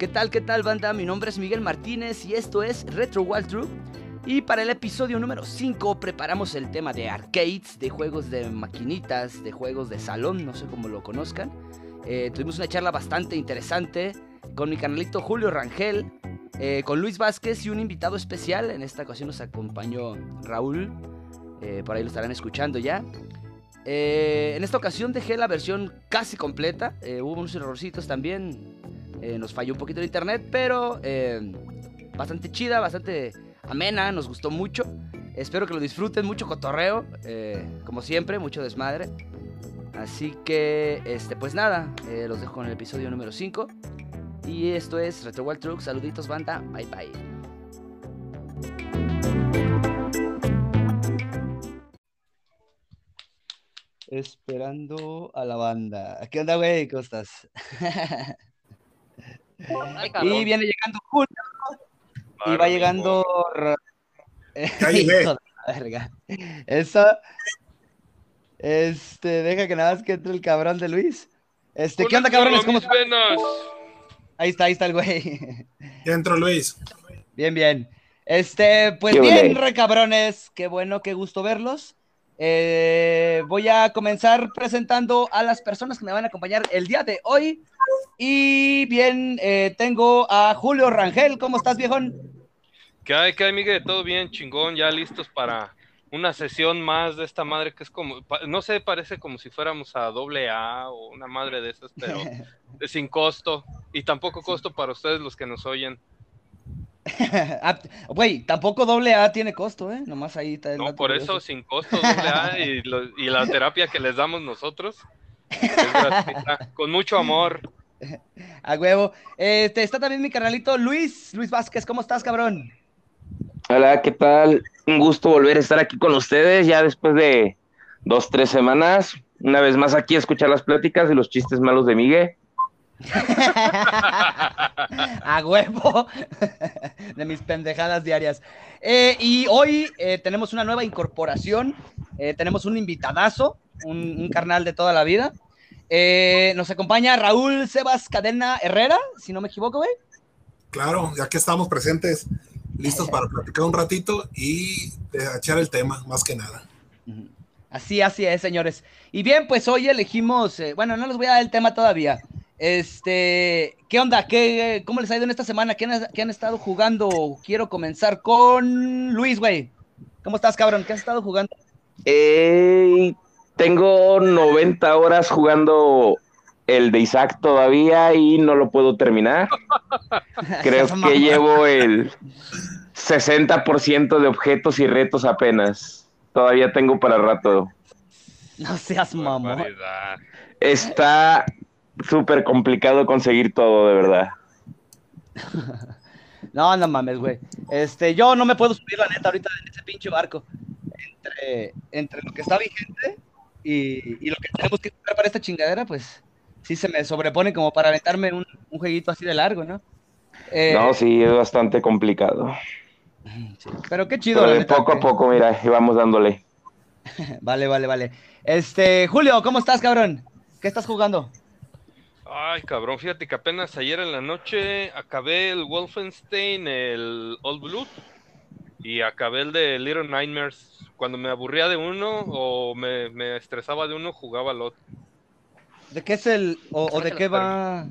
¿Qué tal, qué tal, banda? Mi nombre es Miguel Martínez y esto es Retro Walkthrough. Y para el episodio número 5 preparamos el tema de arcades, de juegos de maquinitas, de juegos de salón, no sé cómo lo conozcan. Eh, tuvimos una charla bastante interesante con mi canalito Julio Rangel, eh, con Luis Vázquez y un invitado especial. En esta ocasión nos acompañó Raúl, eh, por ahí lo estarán escuchando ya. en esta ocasión dejé la versión casi completa, hubo unos errorcitos también, nos falló un poquito el internet, pero bastante chida, bastante amena, nos gustó mucho. Espero que lo disfruten, mucho cotorreo, como siempre, mucho desmadre. Así que, este, pues nada, eh, los dejo con el episodio número 5. Y esto es Retro Wild Truck. Saluditos, banda. Bye bye. Esperando a la banda. ¿Qué onda, güey? ¿Cómo estás? y viene llegando Julio. y va llegando. Eso. Este, deja que nada más que entre el cabrón de Luis. Este, ¿qué onda, cabrones? ¿Cómo están? Ahí está, ahí está el güey. Ya entró Luis. Bien, bien. Este, pues bien, re cabrones. Qué bueno, qué gusto verlos. Eh, voy a comenzar presentando a las personas que me van a acompañar el día de hoy. Y bien, eh, tengo a Julio Rangel. ¿Cómo estás, viejón? ¿Qué hay, qué hay, Miguel? ¿Todo bien? Chingón, ya listos para una sesión más de esta madre que es como, no sé, parece como si fuéramos a doble A o una madre de esas, pero sin costo y tampoco costo para ustedes los que nos oyen. Ah, güey, tampoco doble A tiene costo, ¿eh? Nomás ahí está el No, por eso sin costo doble A y, y, la terapia que les damos nosotros con mucho amor. A huevo. Este, está también mi canalito Luis, Luis Vázquez, ¿cómo estás, cabrón? Hola, ¿qué tal? Un gusto volver a estar aquí con ustedes ya después de dos, tres semanas. Una vez más aquí a escuchar las pláticas y los chistes malos de Miguel. a huevo de mis pendejadas diarias. Eh, y hoy eh, tenemos una nueva incorporación. Eh, tenemos un invitadazo, un, un, carnal de toda la vida. nos acompaña Raúl Sebas Cadena Herrera, si no me equivoco, güey. Claro, ya que estamos presentes listos para platicar un ratito y echar el tema, más que nada. Así, así es, señores. Y bien, pues hoy elegimos, bueno, no les voy a dar el tema todavía. Este, ¿qué onda? ¿Qué, ¿Cómo les ha ido en esta semana? ¿Qué han, han estado jugando? Quiero comenzar con Luis, güey. ¿Cómo estás, cabrón? ¿Qué has estado jugando? Eh, tengo 90 horas jugando el de Isaac todavía y no lo puedo terminar. Creo que llevo el 60% de objetos y retos apenas. Todavía tengo para rato. No seas mamón. Está súper complicado conseguir todo, de verdad. no, no mames, güey. Este, yo no me puedo subir la neta ahorita en ese pinche barco. Entre, entre lo que está vigente y, y lo que tenemos que hacer para esta chingadera, pues sí se me sobrepone como para aventarme un, un jueguito así de largo, ¿no? Eh, no, sí, es bastante complicado. pero qué chido. poco a poco, mira, y vamos dándole. vale, vale, vale. Este, Julio, ¿cómo estás, cabrón? ¿Qué estás jugando? Ay, cabrón, fíjate que apenas ayer en la noche acabé el Wolfenstein, el Old Blood, y acabé el de Little Nightmares. Cuando me aburría de uno o me, me estresaba de uno, jugaba al otro. ¿De qué es el. o, de qué va.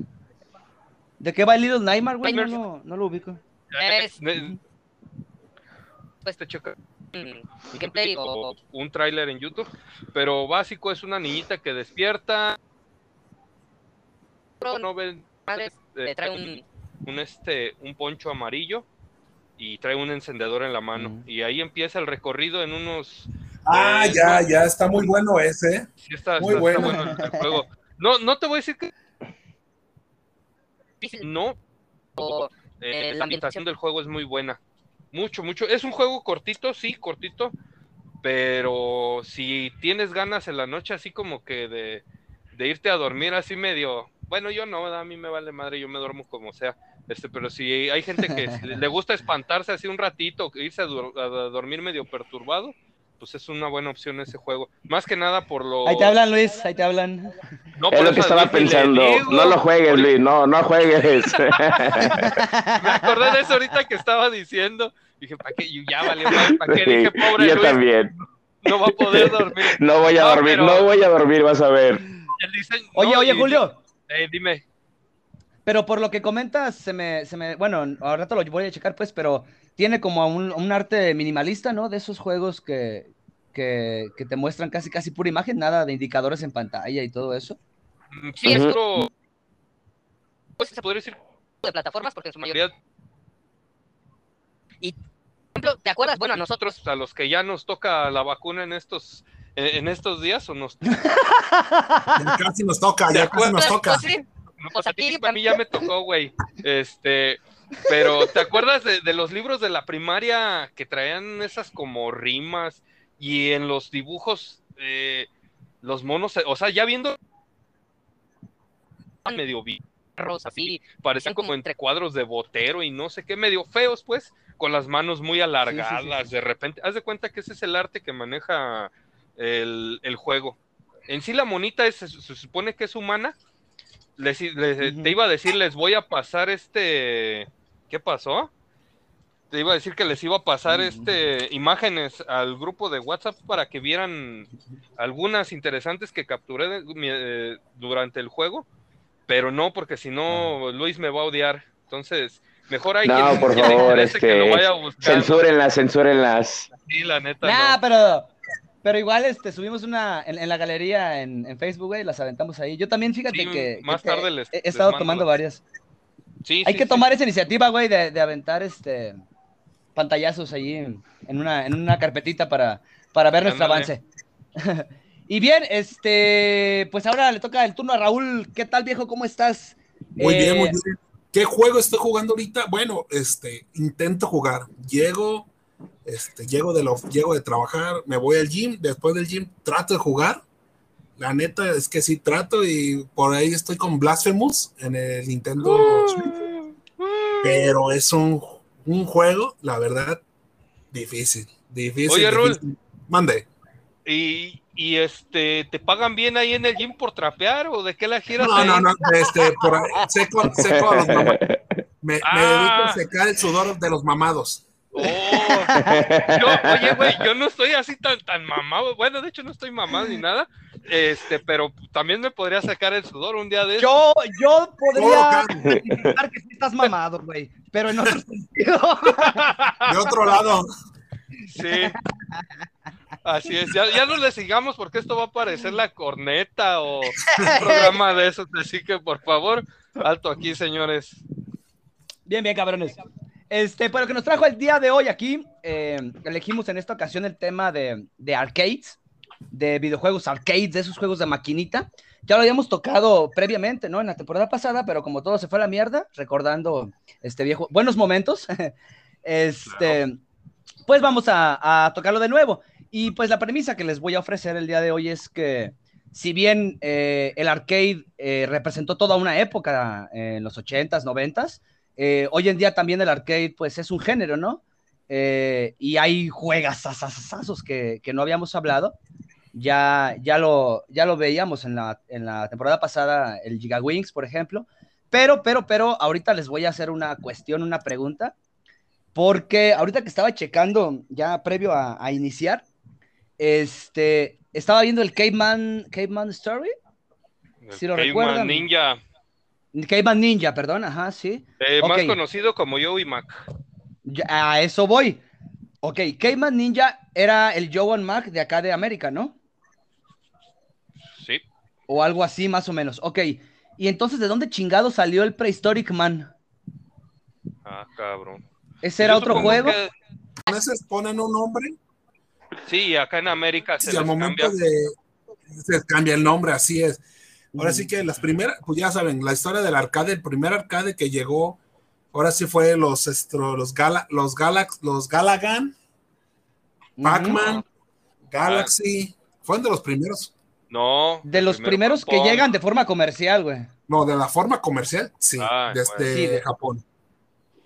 ¿De qué va el Little Nightmare, güey? No, no, lo ubico. Es... Pues te choca un tráiler en YouTube, pero básico es una niñita que despierta, no ven, eh, trae un, un, este un poncho amarillo y trae un encendedor en la mano y ahí empieza el recorrido en unos Ah, eh, ya, ya está muy bueno ese. Sí está, muy bueno. Está bueno el juego. No, no te voy a decir que. No. Eh, la ambientación del juego es muy buena. Mucho, mucho. Es un juego cortito, sí, cortito. Pero si tienes ganas en la noche, así como que de, de irte a dormir así medio. Bueno, yo no, a mí me vale madre, yo me duermo como sea. Este, pero si hay gente que le gusta espantarse así un ratito, irse a, a dormir medio perturbado, pues es una buena opción ese juego. Más que nada por lo. Ahí te hablan, Luis, ahí te hablan. No, es lo que estaba pensando. digo. No lo juegues, Luis, no, no juegues. Me acordé de eso ahorita que estaba diciendo. Dije, ¿para qué? Y Ya vale, ¿para qué? Dije, pobre Yo Luis, también. no va a poder dormir. No voy a No, dormir, pero- no voy a dormir, vas a ver. Oye, no, oye, y- Julio. Eh, dime. Pero por lo que comentas, se me, se me, bueno, ahora te lo voy a checar, pues, pero tiene como un, un arte minimalista, ¿no? De esos juegos que, que, que te muestran casi, casi pura imagen, nada de indicadores en pantalla y todo eso. Mm, Sí, es puro- Pues se podría decir de plataformas, porque en su mayoría, mayoría, por ejemplo, ¿te acuerdas? Bueno, a nosotros, a los que ya nos toca la vacuna en estos en, en estos días o nos casi nos toca, ya casi nos pues, toca. pues, sí, Pues a ti, a mí ya me tocó, güey. Este, pero ¿te acuerdas de, de los libros de la primaria que traían esas como rimas y en los dibujos eh, los monos, o sea, ya viendo medio perros así, parecían como entre cuadros de botero y no sé qué, medio feos, pues, con las manos muy alargadas, de repente. Haz de cuenta que ese es el arte que maneja el, el juego. En sí, la monita es- se, se supone que es humana. Les-. Te iba a decir, les voy a pasar este. ¿Qué pasó? Te iba a decir que les iba a pasar este imágenes al grupo de WhatsApp para que vieran algunas interesantes que capturé de- mi- eh, durante el juego, pero no, porque si no, Luis me va a odiar. Entonces, mejor hay No, quien, por favor, interese que lo este, vaya a buscar. Censúrenlas, censúrenlas. Sí, la neta. Nah, no. pero, pero igual este, subimos una en, en la galería en, en Facebook, güey, las aventamos ahí. Yo también, fíjate Sí, que, más tarde les- he, les estado mando tomando las- varias. Sí, Hay sí, que sí. tomar esa iniciativa, güey, de, de aventar este pantallazos allí en, en una, en una carpetita para, para ver nuestro avance. y bien, este, pues ahora le toca el turno a Raúl. ¿Qué tal, viejo? ¿Cómo estás? Muy bien, muy Eh, bien. ¿Qué juego estoy jugando ahorita? Bueno, este, intento jugar. Llego, este, llego de lo, llego de trabajar, me voy al gym, después del gym trato de jugar. La neta es que sí trato y por ahí estoy con Blasphemous en el Nintendo Switch, pero es un, un juego, la verdad, difícil, difícil. Oye, difícil. Mande. Y, y este, ¿te pagan bien ahí en el gym por trapear o de qué la giras No, ahí? no, no, este, por ahí, seco, seco a los mamados. Me, me Ah. dedico a secar el sudor de los mamados. Oh, yo, oye, güey, yo no estoy así tan, tan mamado. Bueno, de hecho no estoy mamado ni nada. Este, pero también me podría sacar el sudor un día de eso. Yo, yo podría Todo certificar que sí estás mamado, güey, pero en otro sentido. De otro lado, Sí. Así es. Ya, ya no le sigamos porque esto va a parecer la corneta o un programa de esos. Así que, por favor, alto aquí, señores. Bien, bien, cabrones. Este, pero que nos trajo el día de hoy aquí, eh, elegimos en esta ocasión el tema de, de arcades, de videojuegos arcades, de esos juegos de maquinita. Ya lo habíamos tocado previamente, ¿no? En la temporada pasada, pero como todo se fue a la mierda, recordando este viejo, buenos momentos, este, pues vamos a, a tocarlo de nuevo. Y pues la premisa que les voy a ofrecer el día de hoy es que si bien eh, el arcade eh, representó toda una época en los 80s, 90s, eh, hoy en día también el arcade pues es un género, ¿no? Eh, y hay juegas que, que no habíamos hablado. Ya, ya, lo, ya lo veíamos en la, en la temporada pasada, el Giga Wings, por ejemplo. Pero, pero, pero, ahorita les voy a hacer una cuestión, una pregunta. Porque ahorita que estaba checando, ya previo a, a iniciar, este, estaba viendo el Caveman, Caveman Story. El Si lo Caveman recuerdan. Ninja, Caveman Ninja, perdón, ajá, sí. eh, más conocido como Joey Mac. Ya, a eso voy. Ok, Caveman Ninja era el Joe and Mac de acá de América, ¿no? Sí. O algo así, más o menos. Ok, y entonces, ¿de dónde chingado salió el Prehistoric Man? Ah, cabrón. ¿Ese era otro juego? que- a veces ponen un nombre sí, acá en América se y al les momento cambia. de se cambia el nombre, así es. Ahora sí que las primeras, pues ya saben, la historia del arcade, el primer arcade que llegó, ahora sí fue los, estro, los, Gala, los Galax, los Galagan. Pac-Man, Galaxy, fueron de los primeros, No. De los primero primeros que llegan de forma comercial, güey. no, de la forma comercial, sí, Ah, desde bueno. Sí, de- Japón.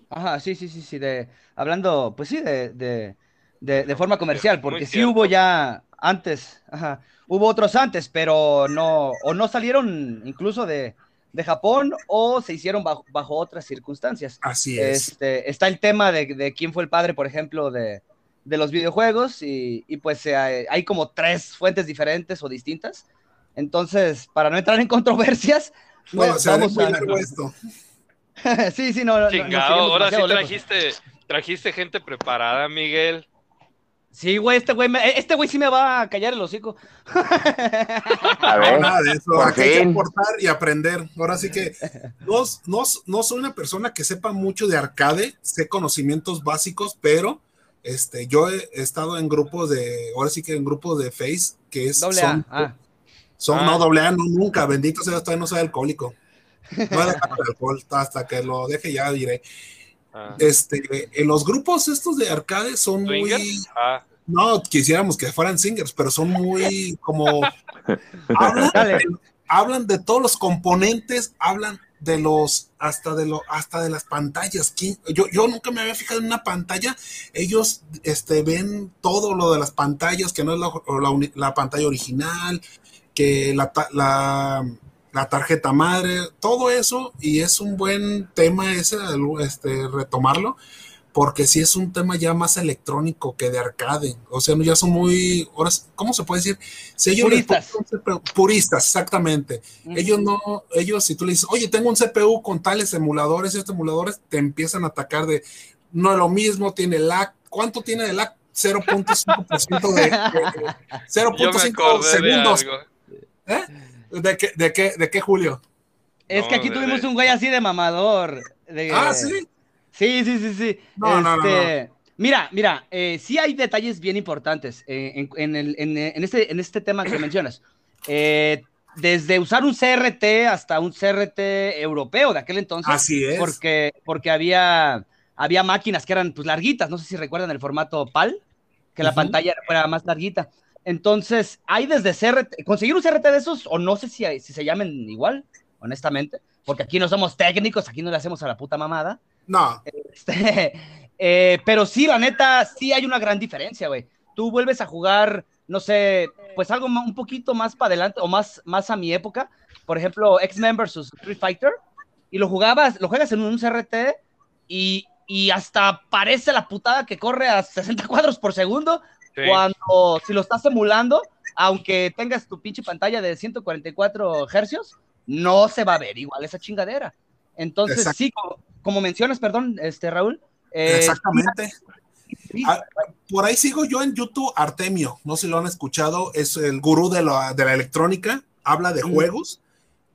Ajá, sí, sí, sí, sí, de, hablando, pues sí, de, de, de, de forma comercial, porque sí hubo ya antes, ajá. Hubo otros antes, pero no, o no salieron incluso de, de Japón o se hicieron bajo, bajo otras circunstancias. Así es. Este, está el tema de, de quién fue el padre, por ejemplo, de, de los videojuegos y, y pues eh, hay como tres fuentes diferentes o distintas. Entonces, para no entrar en controversias, no, pues o sea, vamos muy a... esto. sí, sí, no, no, no, Chingado, iremos ahora sí trajiste, trajiste gente preparada, Miguel. Sí, güey, este güey, me- este güey sí me va a callar el hocico. A ver, nada de eso. por Aquí hay que aportar y aprender. Ahora sí que no, no, no soy una persona que sepa mucho de arcade, sé conocimientos básicos, pero este, yo he estado en grupos de, ahora sí que en grupos de Face, que es, Doble son, A. Ah. son Ah. no doble A, no, nunca, bendito sea, todavía no soy alcohólico. No he dejado el alcohol, hasta que lo deje ya diré. Ah. Este, en los grupos estos de arcade son muy. Ah, no, quisiéramos que fueran singers, pero son muy como hablan, de, hablan de todos los componentes, hablan de los hasta de lo hasta de las pantallas. ¿Quién- Yo, yo nunca me había fijado en una pantalla. Ellos este, ven todo lo de las pantallas, que no es la, la pantalla original, que la, la, la tarjeta madre, todo eso, y es un buen tema ese, este, retomarlo porque sí es un tema ya más electrónico que de arcade. O sea, ya son muy, ahora, ¿cómo se puede decir? Si ellos Puristas. CPU puristas, exactamente. Ellos no, ellos, si tú le dices, oye, tengo un CPU con tales emuladores y estos emuladores, te empiezan a atacar de, no es lo mismo, tiene lag. ¿Cuánto tiene de lag? 0.5% de, de- yo me 0.5 acordé de segundos. algo. ¿Eh? ¿De qué, de, qué, ¿De qué, Julio? Es No, que aquí de- tuvimos un güey así de mamador. de- Ah, sí. Sí, sí, sí, sí. No, no, no, Este, Mira, mira, eh, sí hay detalles bien importantes eh, en, en el- en- en este, en este tema que mencionas. Eh, desde usar un CRT hasta un CRT europeo de aquel entonces. Así es. Porque, porque había, había máquinas que eran pues larguitas, no sé si recuerdan el formato PAL, que la pantalla fuera más larguita. Entonces, hay desde CRT, conseguir un CRT de esos, o no sé si, hay- si se llamen igual, honestamente, porque aquí no somos técnicos, aquí no le hacemos a la puta mamada. No, Este, eh, pero sí, la neta, sí hay una gran diferencia, güey. Tú vuelves a jugar, no sé, pues algo un poquito más para adelante o más, más a mi época. Por ejemplo, X-Men vs. Street Fighter. Y lo jugabas, lo juegas en un CRT y, y hasta parece la putada que corre a 60 cuadros por segundo. Sí. Cuando, si lo estás emulando, aunque tengas tu pinche pantalla de 144 hercios, no se va a ver igual esa chingadera. Entonces, Exacto. sí, como, como mencionas, perdón, este Raúl. eh, exactamente. sí, Ah, por ahí sigo yo en YouTube Artemio, no sé si lo han escuchado, es el gurú de la, de la electrónica, habla de Mm. juegos,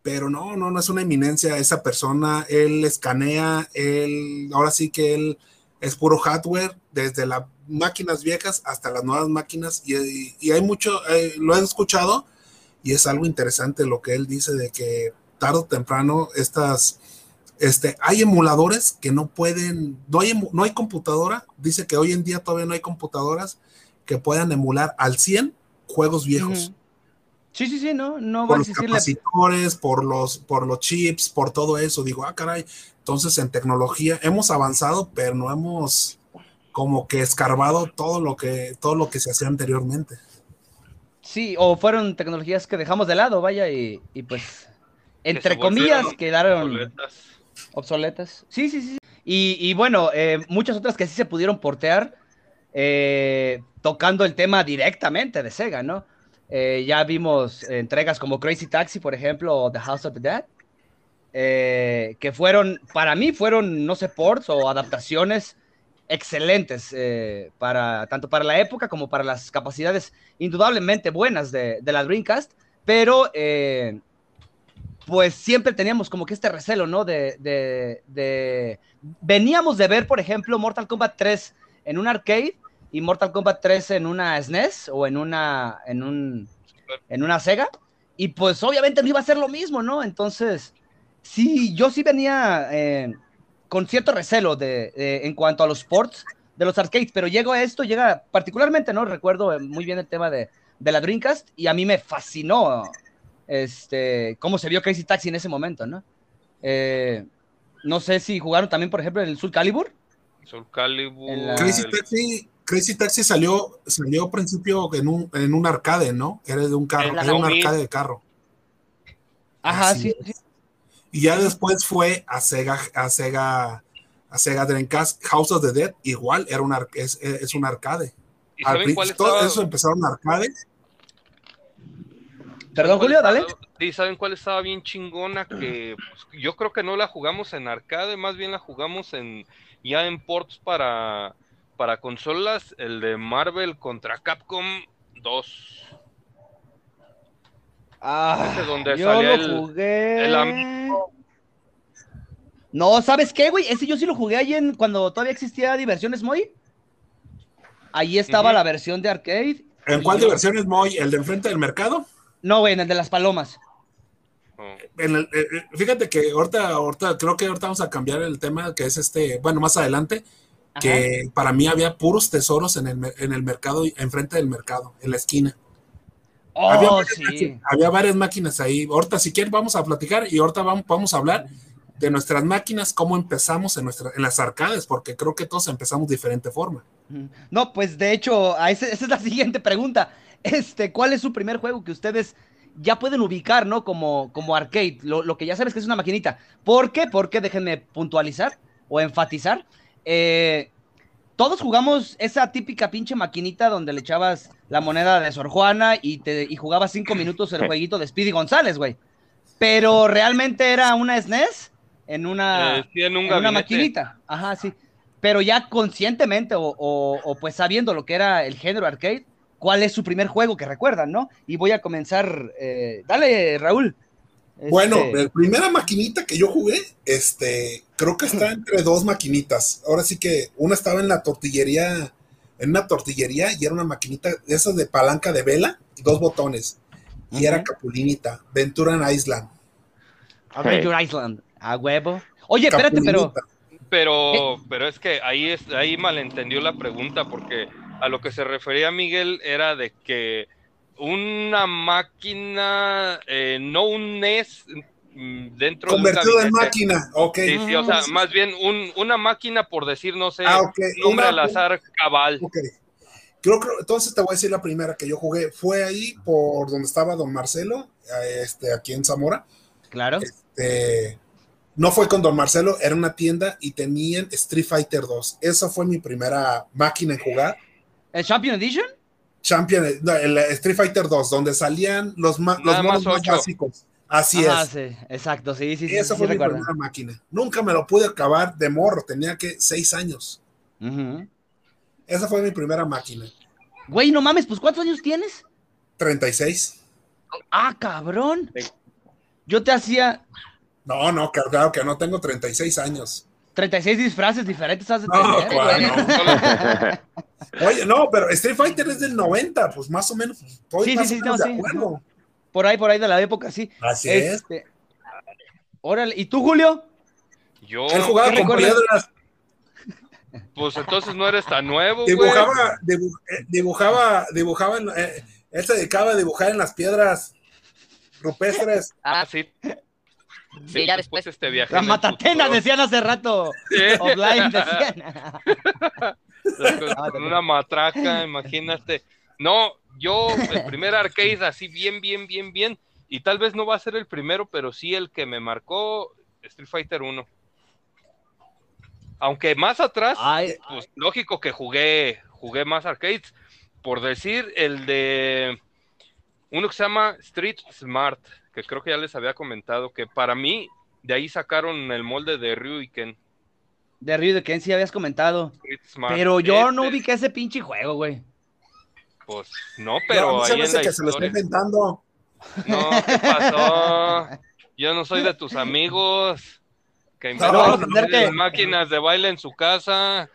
pero no, no, no es una eminencia esa persona, él escanea, él, ahora sí que él es puro hardware, desde las máquinas viejas hasta las nuevas máquinas, y, hay mucho, eh, lo he escuchado, y es algo interesante lo que él dice de que tarde o temprano estas este, hay emuladores que no pueden, no hay, no hay computadora, dice que hoy en día todavía no hay computadoras que puedan emular al 100 juegos viejos. Sí, sí, sí, no, no va Por a los existir la... capacitores, por los, por los chips, por todo eso. Digo, ah, caray. Entonces, en tecnología hemos avanzado, pero no hemos como que escarbado todo lo que, todo lo que se hacía anteriormente. Sí, o fueron tecnologías que dejamos de lado, vaya, y, y pues, entre comillas, quedaron obsoletas. obsoletas. Sí, sí, sí. Y, y bueno, eh, muchas otras que sí se pudieron portear, eh, tocando el tema directamente de Sega, ¿no? Eh, ya vimos entregas como Crazy Taxi, por ejemplo, o The House of the Dead, eh, que fueron, para mí, fueron, no sé, ports o adaptaciones excelentes, eh, para, tanto para la época como para las capacidades indudablemente buenas de, de la Dreamcast, pero pues siempre teníamos como que este recelo, ¿no? De, de, de- Veníamos de ver, por ejemplo, Mortal Kombat 3 en un arcade y Mortal Kombat 3 en una SNES o en una, en un, en una Sega, y pues obviamente no iba a ser lo mismo, ¿no? Entonces, sí, yo sí venía eh, con cierto recelo de, de- en cuanto a los ports de los arcades, pero llego a esto, llega particularmente, ¿no? Recuerdo eh, muy bien el tema de, de la Dreamcast y a mí me fascinó este, cómo se vio Crazy Taxi en ese momento, ¿no? Eh, no sé si jugaron también, por ejemplo, el Soul Calibur. Soul Calibur. La- Crazy Taxi, Crazy Taxi salió, salió al principio en un, en un arcade, ¿no? Era de un carro, era un arcade de carro. Ajá, Así sí. Y ya después fue a Sega, a Sega, a Sega Dreamcast, House of the Dead, igual era un es, es un arcade. ¿Y Al saben cuál todo estaba? eso empezaron arcades. Perdón, Julio, dale. Sí, ¿saben cuál estaba bien chingona? Que pues, yo creo que no la jugamos en arcade, más bien la jugamos en ya en ports para, para consolas, el de Marvel contra Capcom 2. Ah, Ese donde yo salía lo el- jugué. el amigo. No, ¿sabes qué, güey? Ese yo sí lo jugué ahí en cuando todavía existía Diversiones Moy. Ahí estaba la versión de arcade. ¿En cuál yo- diversión es Moy? ¿El de enfrente del mercado? No, güey, en el de las palomas. Oh, En el- eh, eh, fíjate que ahorita, ahorita, creo que ahorita vamos a cambiar el tema que es este, bueno, más adelante, Ajá. que para mí había puros tesoros en el, en el mercado, enfrente del mercado, en la esquina. había, Oh, varias sí. máquinas, había varias máquinas ahí. Ahorita, si quieren, vamos a platicar y ahorita vamos, vamos a hablar de nuestras máquinas, cómo empezamos en, nuestra, en las arcades, porque creo que todos empezamos de diferente forma. No, pues de hecho, a ese- esa es la siguiente pregunta. Este, ¿cuál es su primer juego que ustedes ya pueden ubicar, ¿no? Como, como arcade, lo, lo que ya sabes que es una maquinita. ¿Por qué? Porque déjenme puntualizar o enfatizar. Eh, todos jugamos esa típica pinche maquinita donde le echabas la moneda de Sor Juana y, te, y jugabas cinco minutos el jueguito de Speedy González, güey. Pero realmente era una SNES en una, eh, sí, en un en una gabinete. maquinita. Ajá, sí. Pero ya conscientemente o, o- o, pues sabiendo lo que era el género arcade, ¿cuál es su primer juego que recuerdan, no? Y voy a comenzar. eh, dale, Raúl. Bueno, Este, la primera maquinita que yo jugué, este, creo que está entre dos maquinitas. Ahora sí que una estaba en la tortillería, en una tortillería y era una maquinita de esas de palanca de vela y dos botones. Y era. Capulinita, Ventura en Island. Adventure Island. A huevo. Oye, espérate, pero. Pero, pero es que ahí es, ahí malentendió la pregunta, porque a lo que se refería Miguel era de que una máquina, eh, no un NES dentro Convertido de un en máquina, ok. Sí, sí, o sea, Mm. más bien un- una máquina por decir, no sé, Ah, ok. nombre Una- al azar cabal. Creo, creo- entonces te voy a decir la primera que yo jugué. Fue ahí por donde estaba Don Marcelo, eh, este, aquí en Zamora. Claro. Este, no fue con Don Marcelo, era una tienda y tenían Street Fighter 2. Esa fue mi primera máquina en jugar. ¿El Champion Edition? Champion, no, el Street Fighter 2, donde salían los, ma- los monos más más ocho. básicos. Así Ah, es. sí, exacto, sí, sí, sí. Esa sí, fue sí mi recuerdo. primera máquina. Nunca me lo pude acabar de morro, tenía que seis años. Esa fue mi primera máquina. Güey, no mames, pues ¿cuántos años tienes? 36. Ah, cabrón. Yo te hacía No, no, claro que no tengo 36 años. 36 disfraces diferentes, has de No. Oye, no, pero Street Fighter es del 90, pues más o menos. pues, Estoy Sí, sí, más sí, o menos no, de sí. acuerdo. Por ahí, por ahí de la época, sí. Así es. Este, Órale, ¿y tú, Julio? Yo, Él jugaba ¿qué con recuerdas? piedras, pues entonces no eres tan nuevo, güey. dibujaba, dibu- eh, dibujaba, dibujaba, en- eh, él se dedicaba a dibujar en las piedras rupestres. Ah, sí. Sí, ya después. este viaje. La matatena, futuro. decían hace rato. Sí. Offline, decían. con, con una matraca, imagínate. No, yo el primer arcade así bien, bien, bien, bien, y tal vez no va a ser el primero, pero sí el que me marcó Street Fighter 1. Aunque más atrás, Ay, pues lógico que jugué, jugué más arcades. Por decir, el de uno que se llama Street Smart, que creo que ya les había comentado, que para mí de ahí sacaron el molde de Ryuken. de Río de Ken sí habías comentado. Pero yo no Este, ubiqué ese pinche juego, güey. Pues no, Pero se ahí en la que se lo está historia. inventando. No, ¿qué pasó? Yo no soy de tus amigos que No, inventan no, máquinas de baile en su casa.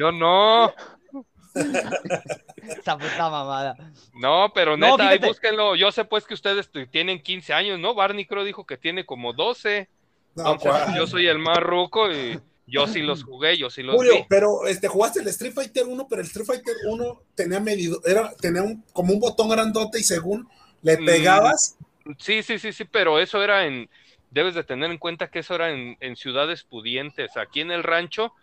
Yo no, Esa puta mamada. no, pero No, neta, ahí fíjate. búsquenlo. Yo sé pues que ustedes tienen 15 años, ¿no? Barney creo dijo que tiene como 12. No, Entonces, yo soy el más ruco y yo sí los jugué, yo sí los Julio, vi. pero este, jugaste el Street Fighter 1, pero el Street Fighter 1 tenía medido, era, tenía un, como un botón grandote y según le Mm. pegabas, Sí, sí, sí, sí, pero eso era en, debes de tener en cuenta que eso era en, en ciudades pudientes. Aquí en el rancho,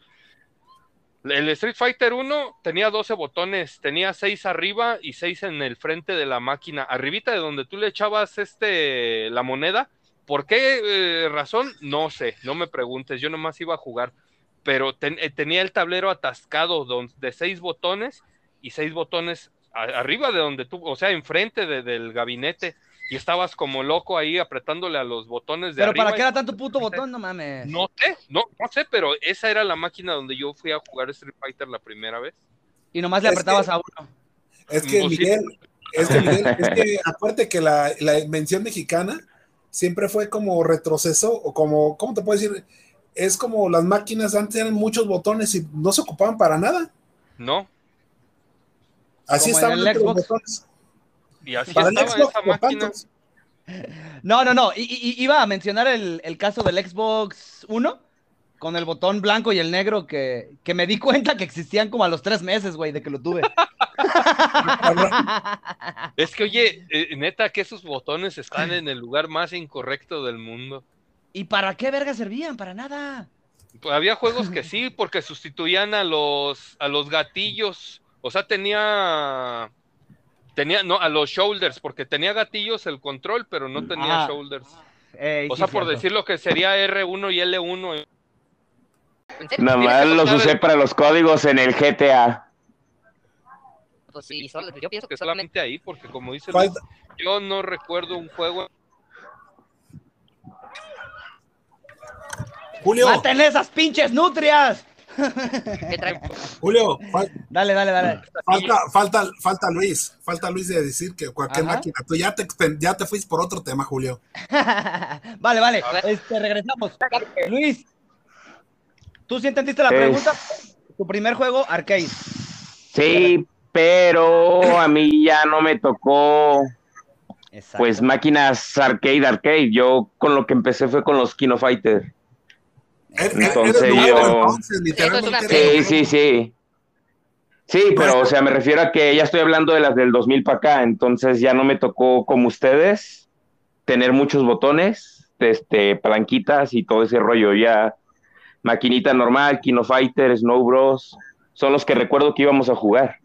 El Street Fighter 1 tenía 12 botones, tenía 6 arriba y 6 en el frente de la máquina. Arribita de donde tú le echabas este la moneda. ¿Por qué eh, razón? No sé, no me preguntes. Yo nomás iba a jugar. Pero ten- eh, tenía el tablero atascado don- de 6 botones y 6 botones a- arriba de donde tú, o sea, enfrente de- del gabinete. Y estabas como loco ahí apretándole a los botones de Pero arriba. ¿para qué era tanto puto botón? No mames. No sé, no, no sé, pero esa era la máquina donde yo fui a jugar Street Fighter la primera vez. Y nomás le Es apretabas que- a uno. Es que. Miguel, es que Miguel, es que acuérdate que la, la invención mexicana siempre fue como retroceso o como, ¿cómo te puedo decir? Es como las máquinas antes eran muchos botones y no se ocupaban para nada. No, Así estaban el los Xbox. botones. y así Para el estaba Xbox, esa por máquina. tantos. No, no, no. I- i- iba a mencionar el, el caso del Xbox 1 con el botón blanco y el negro que, que me di cuenta que existían como a los tres meses, güey, de que lo tuve. Es que, oye, eh, neta, que esos botones están en el lugar más incorrecto del mundo. ¿Y para qué verga servían? Para nada. Pues había juegos que sí, porque sustituían a los, a los gatillos. O sea, tenía. Tenía, no, a los shoulders, porque tenía gatillos el control, pero no tenía Ah. shoulders. O sí, sea, por cierto. decir lo que sería R1 y L1. Tienes que los usé para los códigos en el GTA. Pues sí, solo- yo pienso que solamente ahí, porque como dice Luis, yo no recuerdo un juego. Julio, ¡Maten esas pinches nutrias! Julio, fal- Dale, dale, dale. falta, falta, falta Luis, falta Luis de decir que cualquier Ajá. máquina. Tú ya te, ya te fuiste por otro tema, Julio. vale, vale. Este, regresamos. Luis, ¿tú sí entendiste la Es- pregunta? Tu primer juego, arcade. Sí, pero a mí ya no me tocó Exacto. pues máquinas arcade, arcade. Yo con lo que empecé fue con los Kino Fighter. Er- er- Entonces eres yo- entonces, Sí, sí, sí. Sí, pero o sea, me refiero a que ya estoy hablando de las del 2000 para acá, entonces ya no me tocó como ustedes tener muchos botones, este, palanquitas y todo ese rollo. Ya maquinita normal, Kino Fighter, Snow Bros, son los que recuerdo que íbamos a jugar.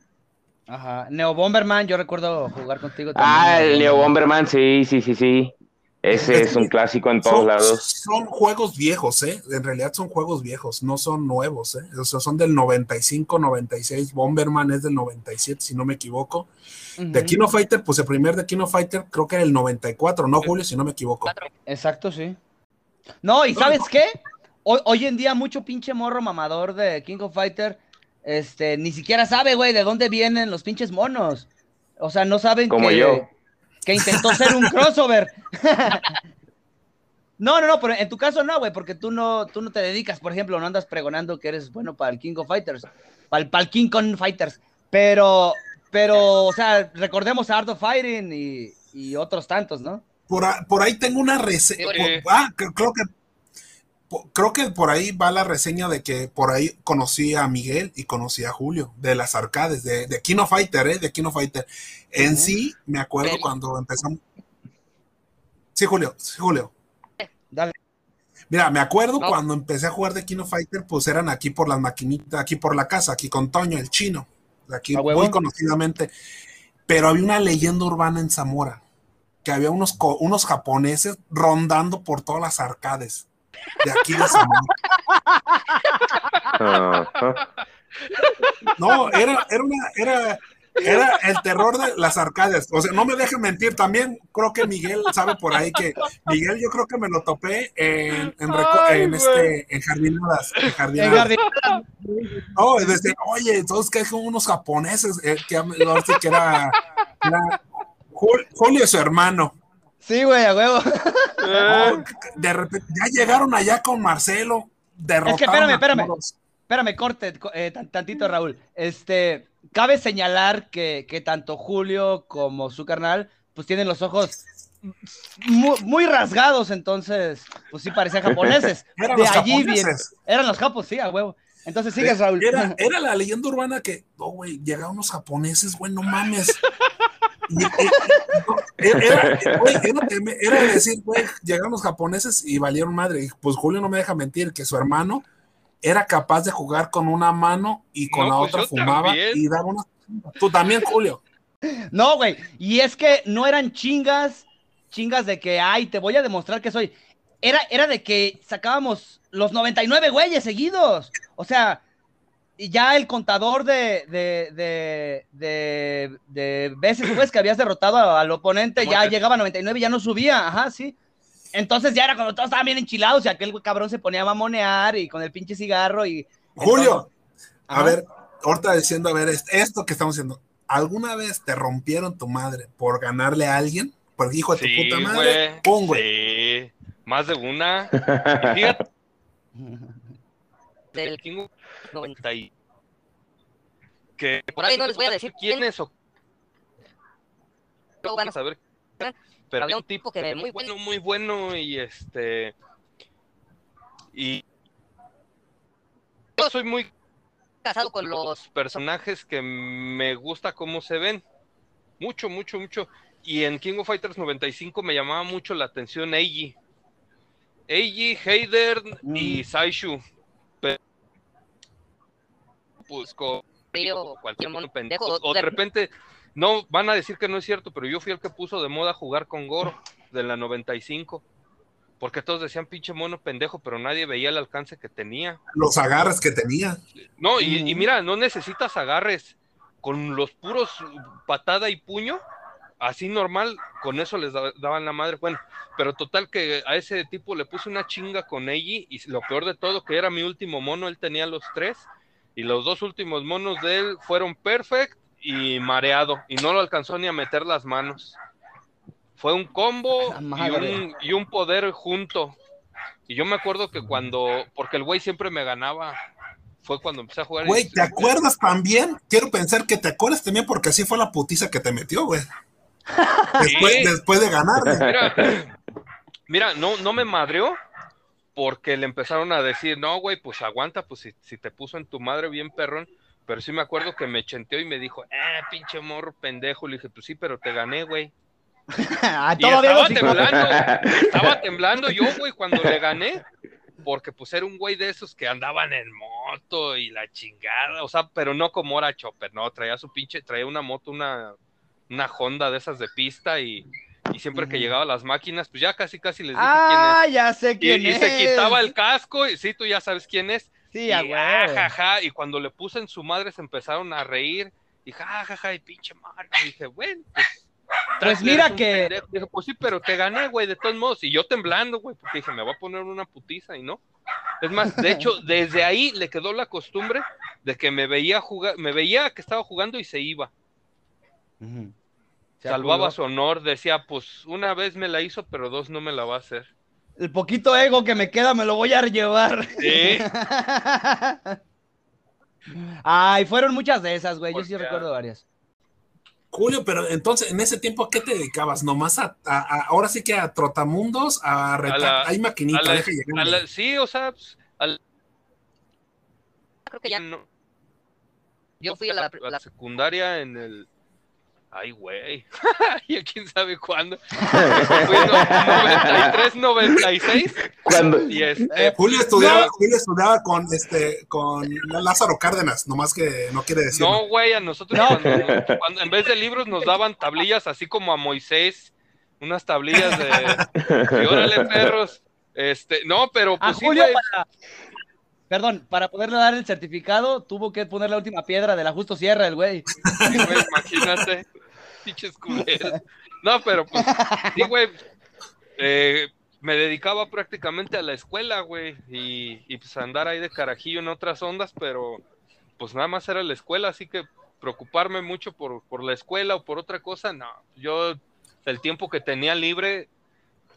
Ajá. Neo Bomberman, yo recuerdo jugar contigo Ah, también. el Neo Bomberman, sí, sí, sí, sí. Ese es un clásico en todos Son, lados. son juegos viejos, ¿eh? En realidad son juegos viejos, no son nuevos, ¿eh? O sea, son del 95, 96. Bomberman es del 97, si no me equivoco. De Kino Fighter, pues el primer de Kino Fighter creo que era el 94, ¿no, Julio? Si no me equivoco. Exacto, sí. No, ¿y sabes qué? Hoy, hoy en día mucho pinche morro mamador de King of Fighter, este, ni siquiera sabe, güey, de dónde vienen los pinches monos. O sea, no saben Como que, yo. que intentó ser un crossover. no, no, no, pero en tu caso no, güey, porque tú no, tú no te dedicas, por ejemplo, no andas pregonando que eres bueno para el King of Fighters, para el, para el King Kong Fighters, pero, pero, o sea, recordemos a Art of Fighting y, y otros tantos, ¿no? Por, a- por ahí tengo una reseña. Sí. Ah, cre- creo que creo que por ahí va la reseña de que por ahí conocí a Miguel y conocí a Julio de las arcades, de, de Kino Fighter, ¿eh? De Kino Fighter. En sí, me acuerdo cuando empezamos. Sí, Julio, sí, Julio. Dale. Mira, me acuerdo No. cuando empecé a jugar de Kino Fighter, pues eran aquí por las maquinitas, aquí por la casa, aquí con Toño, el chino, aquí muy conocidamente. Pero había una leyenda urbana en Zamora, que había unos, unos japoneses rondando por todas las arcades de aquí de Zamora. No, era, era una, era, era el terror de las arcades. O sea, no me dejen mentir, también creo que Miguel sabe por ahí que Miguel yo creo que me lo topé en, en, Ay, este, en jardinadas. En jardinadas. No, es decir, oye, entonces que hay como unos japoneses, eh, que, que era, era Jul- Julio su hermano. Sí, güey, a huevo. No, de repente, ya llegaron allá con Marcelo, espérame, a espérame. todos. Espérame, corte co- eh, tan- tantito, Raúl. Este, cabe señalar que, que tanto Julio como su carnal, pues tienen los ojos muy, muy rasgados, entonces, pues sí parecían japoneses. Eran de los allí bien. japoneses. Eran los japos, sí, a huevo. Entonces sigues, Raúl. Era, era la leyenda urbana que, no, güey, llegaron unos japoneses, güey, no mames. Y- era, güey, era- era decir, güey, llegaron los japoneses y valieron madre. Y pues Julio no me deja mentir que su hermano era capaz de jugar con una mano y con No, la pues otra fumaba también. y daba una... Tú también, Julio. No, güey. Y es que no eran chingas, chingas de que, ay, te voy a demostrar que soy. Era, era de que sacábamos los 99 güeyes seguidos. O sea, y ya el contador de, de, de, de, de veces pues, que habías derrotado al oponente ya llegaba a 99 y ya no subía. Ajá, sí. Entonces ya era cuando todos estaban bien enchilados y aquel cabrón se ponía a mamonear y con el pinche cigarro y... Julio, a ver, ahorita diciendo, a ver, es- esto que estamos haciendo, ¿alguna vez te rompieron tu madre por ganarle a alguien? Por hijo de tu puta madre, güey. pum, güey. Sí, más de una. Fíjate, Del 90. y- que Por ahí no les voy a decir quién es o Luego van a saber. Pero Había un tipo que muy muy bueno, muy bueno y este y yo soy muy casado con los personajes que me gusta cómo se ven. Mucho, mucho, mucho. Y en King of Fighters 95 me llamaba mucho la atención Eiji. Eiji, Heider y Mm. Saishu. Pe- Pues con río, cualquier mono pendejo. O de repente, no, van a decir que no es cierto, pero yo fui el que puso de moda jugar con Goro de la 95. Porque todos decían pinche mono pendejo, pero nadie veía el alcance que tenía. Los agarres que tenía. No, y, mira, no necesitas agarres. Con los puros patada y puño, así normal, con eso les da- daban la madre. Bueno, pero total que a ese tipo le puse una chinga con Eiji y lo peor de todo que era mi último mono, él tenía los tres y los dos últimos monos de él fueron perfect y mareado y no lo alcanzó ni a meter las manos. Fue un combo y un, y un poder junto. Y yo me acuerdo que cuando, porque el güey siempre me ganaba, fue cuando empecé a jugar. Güey, ¿te acuerdas también? Quiero pensar que te acuerdas también porque así fue la putiza que te metió, güey. Después, Sí. después de ganarle. Mira, mira, no, no me madreó porque le empezaron a decir, no, güey, pues aguanta, pues si, si te puso en tu madre bien perrón. Pero sí me acuerdo que me chenteó y me dijo, eh, pinche morro pendejo. Le dije, pues sí, pero te gané, güey. Ah, todavía estaba temblando, estaba temblando yo, güey, cuando le gané. Porque pues era un güey de esos que andaban en moto y la chingada, o sea, pero no como era Chopper, no, traía su pinche, traía una moto, una, una Honda de esas de pista y, y siempre que llegaba a las máquinas, pues ya casi casi les dije Ah, ya sé quién quién es. Y, es. y se quitaba el casco, y sí, tú ya sabes quién es. Sí, y, ah, y cuando le puse en su madre se empezaron a reír, y jajaja, y pinche madre, y dije, bueno, pues. Pues mira que-. Dije, pues sí, pero te gané, güey, de todos modos. Y yo temblando, güey, porque dije, me voy a poner una putiza y no. Es más, de hecho, desde ahí le quedó la costumbre de que me veía jugar, me veía que estaba jugando y se iba. Se Salvaba su honor, decía, pues una vez me la hizo, pero dos no me la va a hacer. El poquito ego que me queda me lo voy a llevar. Sí. Ay, fueron muchas de esas, güey. Yo sí recuerdo varias. Julio, pero entonces, en ese tiempo, ¿a qué te dedicabas? ¿Nomás a, a- a- ahora sí que a trotamundos, a retar? Hay maquinita, a la- deja llegar. a la- sí, o sea, pues, al- Creo que ya no- yo fui a la, la la- secundaria en el. Ay, güey. ¿Y quién sabe cuándo? Fue en 93, 96. Cuando, Y este, Eh, Julio estudiaba, No. Julio estudiaba con este, con Lázaro Cárdenas, nomás que no quiere decir. no, güey, a nosotros No. cuando, cuando en vez de libros nos daban tablillas así como a Moisés, unas tablillas de. Y órale, perros. Este, no, pero A pues sí, Julio güey. para... Perdón, para poderle dar el certificado, tuvo que poner la última piedra de la Justo Sierra, el güey. Sí, güey, imagínate. Pinches culeros. No, pero pues, sí, güey. eh, me dedicaba prácticamente a la escuela, güey. Y, y pues a andar ahí de carajillo en otras ondas, pero pues nada más era la escuela, así que preocuparme mucho por, por la escuela o por otra cosa, no. Yo, el tiempo que tenía libre,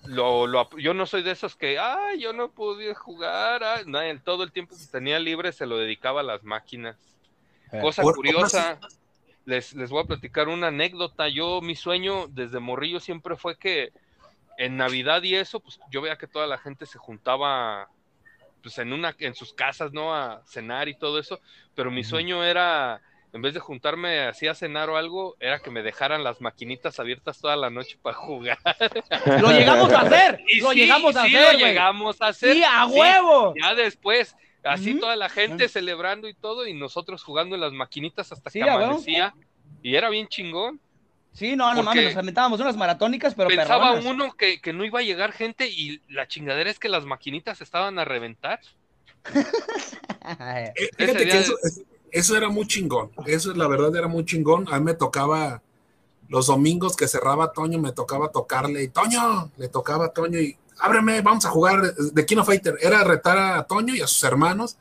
lo, lo yo no soy de esos que, ay, yo no podía jugar. ay", no, el- todo el tiempo que tenía libre se lo dedicaba a las máquinas. Cosa Por- curiosa, les, les voy a platicar una anécdota. Yo, mi sueño desde morrillo siempre fue que en Navidad y eso, pues yo veía que toda la gente se juntaba pues en una, en sus casas, ¿no? A cenar y todo eso. Pero mi sueño era, en vez de juntarme así a cenar o algo, era que me dejaran las maquinitas abiertas toda la noche para jugar. Lo llegamos a hacer. Y lo sí, llegamos a sí hacer, lo llegamos a hacer. Sí, a Sí, huevo. ya después, Así toda la gente celebrando y todo, y nosotros jugando en las maquinitas hasta Sí, que amanecía. Y era bien chingón. Sí, no, no Porque mames, nos aventábamos unas maratónicas, pero Pensaba perronas. uno que, que no iba a llegar gente y la chingadera es que las maquinitas estaban a reventar. Eh, Fíjate que eso, es- eso era muy chingón. Eso, la verdad, era muy chingón. A mí me tocaba los domingos que cerraba Toño, me tocaba tocarle. Y Toño, le tocaba a Toño y ábreme, vamos a jugar de Kino Fighter. Era retar a Toño y a sus hermanos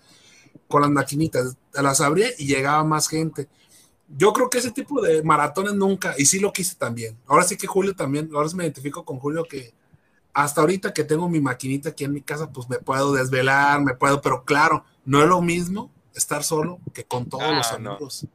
con las maquinitas. Las abría y llegaba más gente. Yo creo que ese tipo de maratones nunca, y sí lo quise también. Ahora sí que Julio también, ahora sí me identifico con Julio que hasta ahorita que tengo mi maquinita aquí en mi casa, pues me puedo desvelar, me puedo, pero claro, no es lo mismo estar solo que con todos Ah, los no. amigos.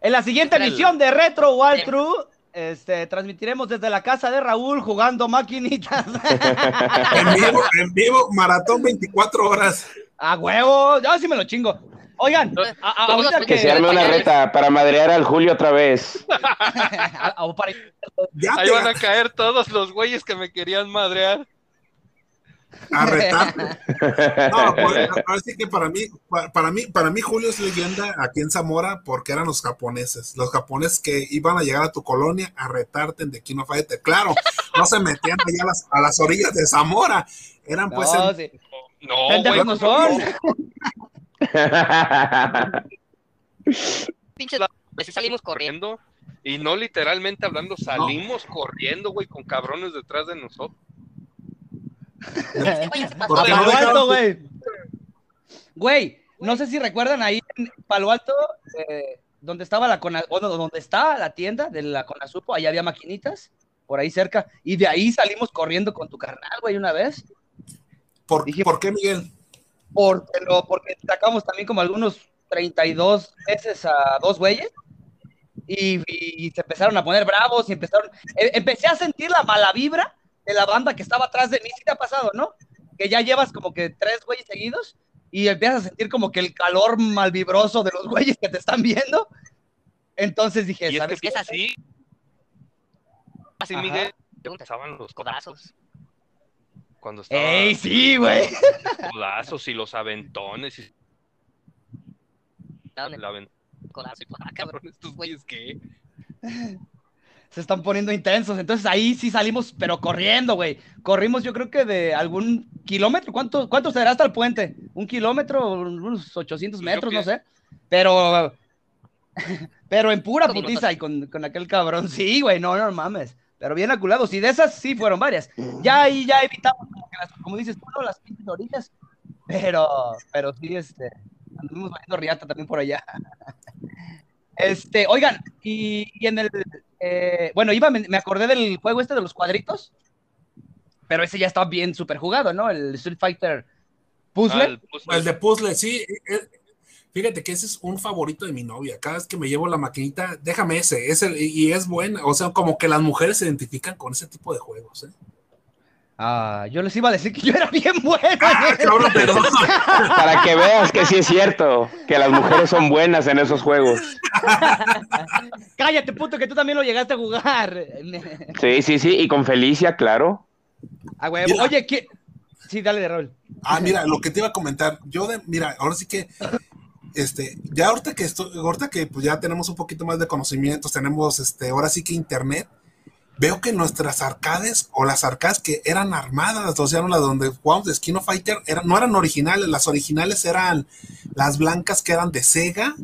En la siguiente emisión de Retro Walkthrough, este, transmitiremos desde la casa de Raúl jugando maquinitas. En vivo, en vivo, maratón 24 horas. A huevo, yo sí me lo chingo. Oigan, a- a- Todos ahorita que... Que se arme una reta para madrear al Julio otra vez. a- a- para- Ya Ahí van a caer todos los güeyes que me querían madrear. A retar. No, pues, así que para mí, pa- para mí, para mí Julio es leyenda aquí en Zamora porque eran los japoneses, los japoneses que iban a llegar a tu colonia a retarte en The King of Fighter. Claro, no se metían allá a las, a las orillas de Zamora, eran pues No, en- sí. No, güey. no son. Pinches, pues salimos corriendo. corriendo. Y no literalmente hablando, salimos corriendo, güey, con cabrones detrás de nosotros. No Palo Alto, güey. Güey, no sé si recuerdan ahí en Palo Alto, eh, donde estaba la Cona, bueno, donde está la tienda de la Conasupo, ahí había maquinitas, por ahí cerca, y de ahí salimos corriendo con tu carnal, güey, una vez, ¿Por, Dije- ¿por qué, Miguel? porque, lo, porque sacamos también como algunos 32 veces a dos güeyes, y, y se empezaron a poner bravos, y empezaron, e- empecé a sentir la mala vibra de la banda que estaba atrás de mí, sí te ha pasado, ¿no? Que ya llevas como que tres güeyes seguidos, y empiezas a sentir como que el calor malvibroso de los güeyes que te están viendo. Entonces dije, Y es ¿sabes que qué? sí, así Ajá. Miguel, estaban los codazos. cuando estaban ¡Ey, sí, güey! los codazos y los aventones y ¿Dónde? la aven- Codazo. Ah, cabrón. cabrón, estos güeyes que Se están poniendo intensos. Entonces ahí sí salimos, pero corriendo, güey. Corrimos yo creo que de algún kilómetro. ¿Cuánto, cuánto será hasta el puente? ¿Un kilómetro? ¿Unos 800 Pues yo metros? No sé. Pero... Pero en pura putiza y con, con aquel cabrón. Sí, güey, no, no mames. Pero bien aculados. Y de esas sí fueron varias. Ya ahí ya evitamos, como, que las- como dices tú, ¿no? las pinches orillas. Pero, pero sí, este, anduvimos valiendo riata también por allá. Este, oigan, y, y en el, eh, bueno, iba, me, me acordé del juego este de los cuadritos, pero ese ya está bien super jugado, ¿no? El Street Fighter Puzzle. Ah, el puzzle. El de puzzle, sí. eh, Fíjate que ese es un favorito de mi novia. Cada vez que me llevo la maquinita, déjame ese. Es el, y es buena. O sea, como que las mujeres se identifican con ese tipo de juegos. ¿eh? Ah, yo les iba a decir que yo era bien bueno. Ah, cabrón. Para que veas que sí es cierto, que las mujeres son buenas en esos juegos. Cállate, puto, que tú también lo llegaste a jugar. Sí, sí, sí, y con Felicia, claro. Ah, huevo. Mira. Oye, ¿qué? Sí, dale de rol. Ah, mira, lo que te iba a comentar. Yo, de, mira, ahora sí que, este, ya ahorita que estoy, ahorita que pues ya tenemos un poquito más de conocimientos, tenemos, este, ahora sí que internet, veo que nuestras arcades o las arcades que eran armadas, o sea, no las donde jugamos de Skin of Fighter, eran, no eran originales, las originales eran las blancas que eran de Sega.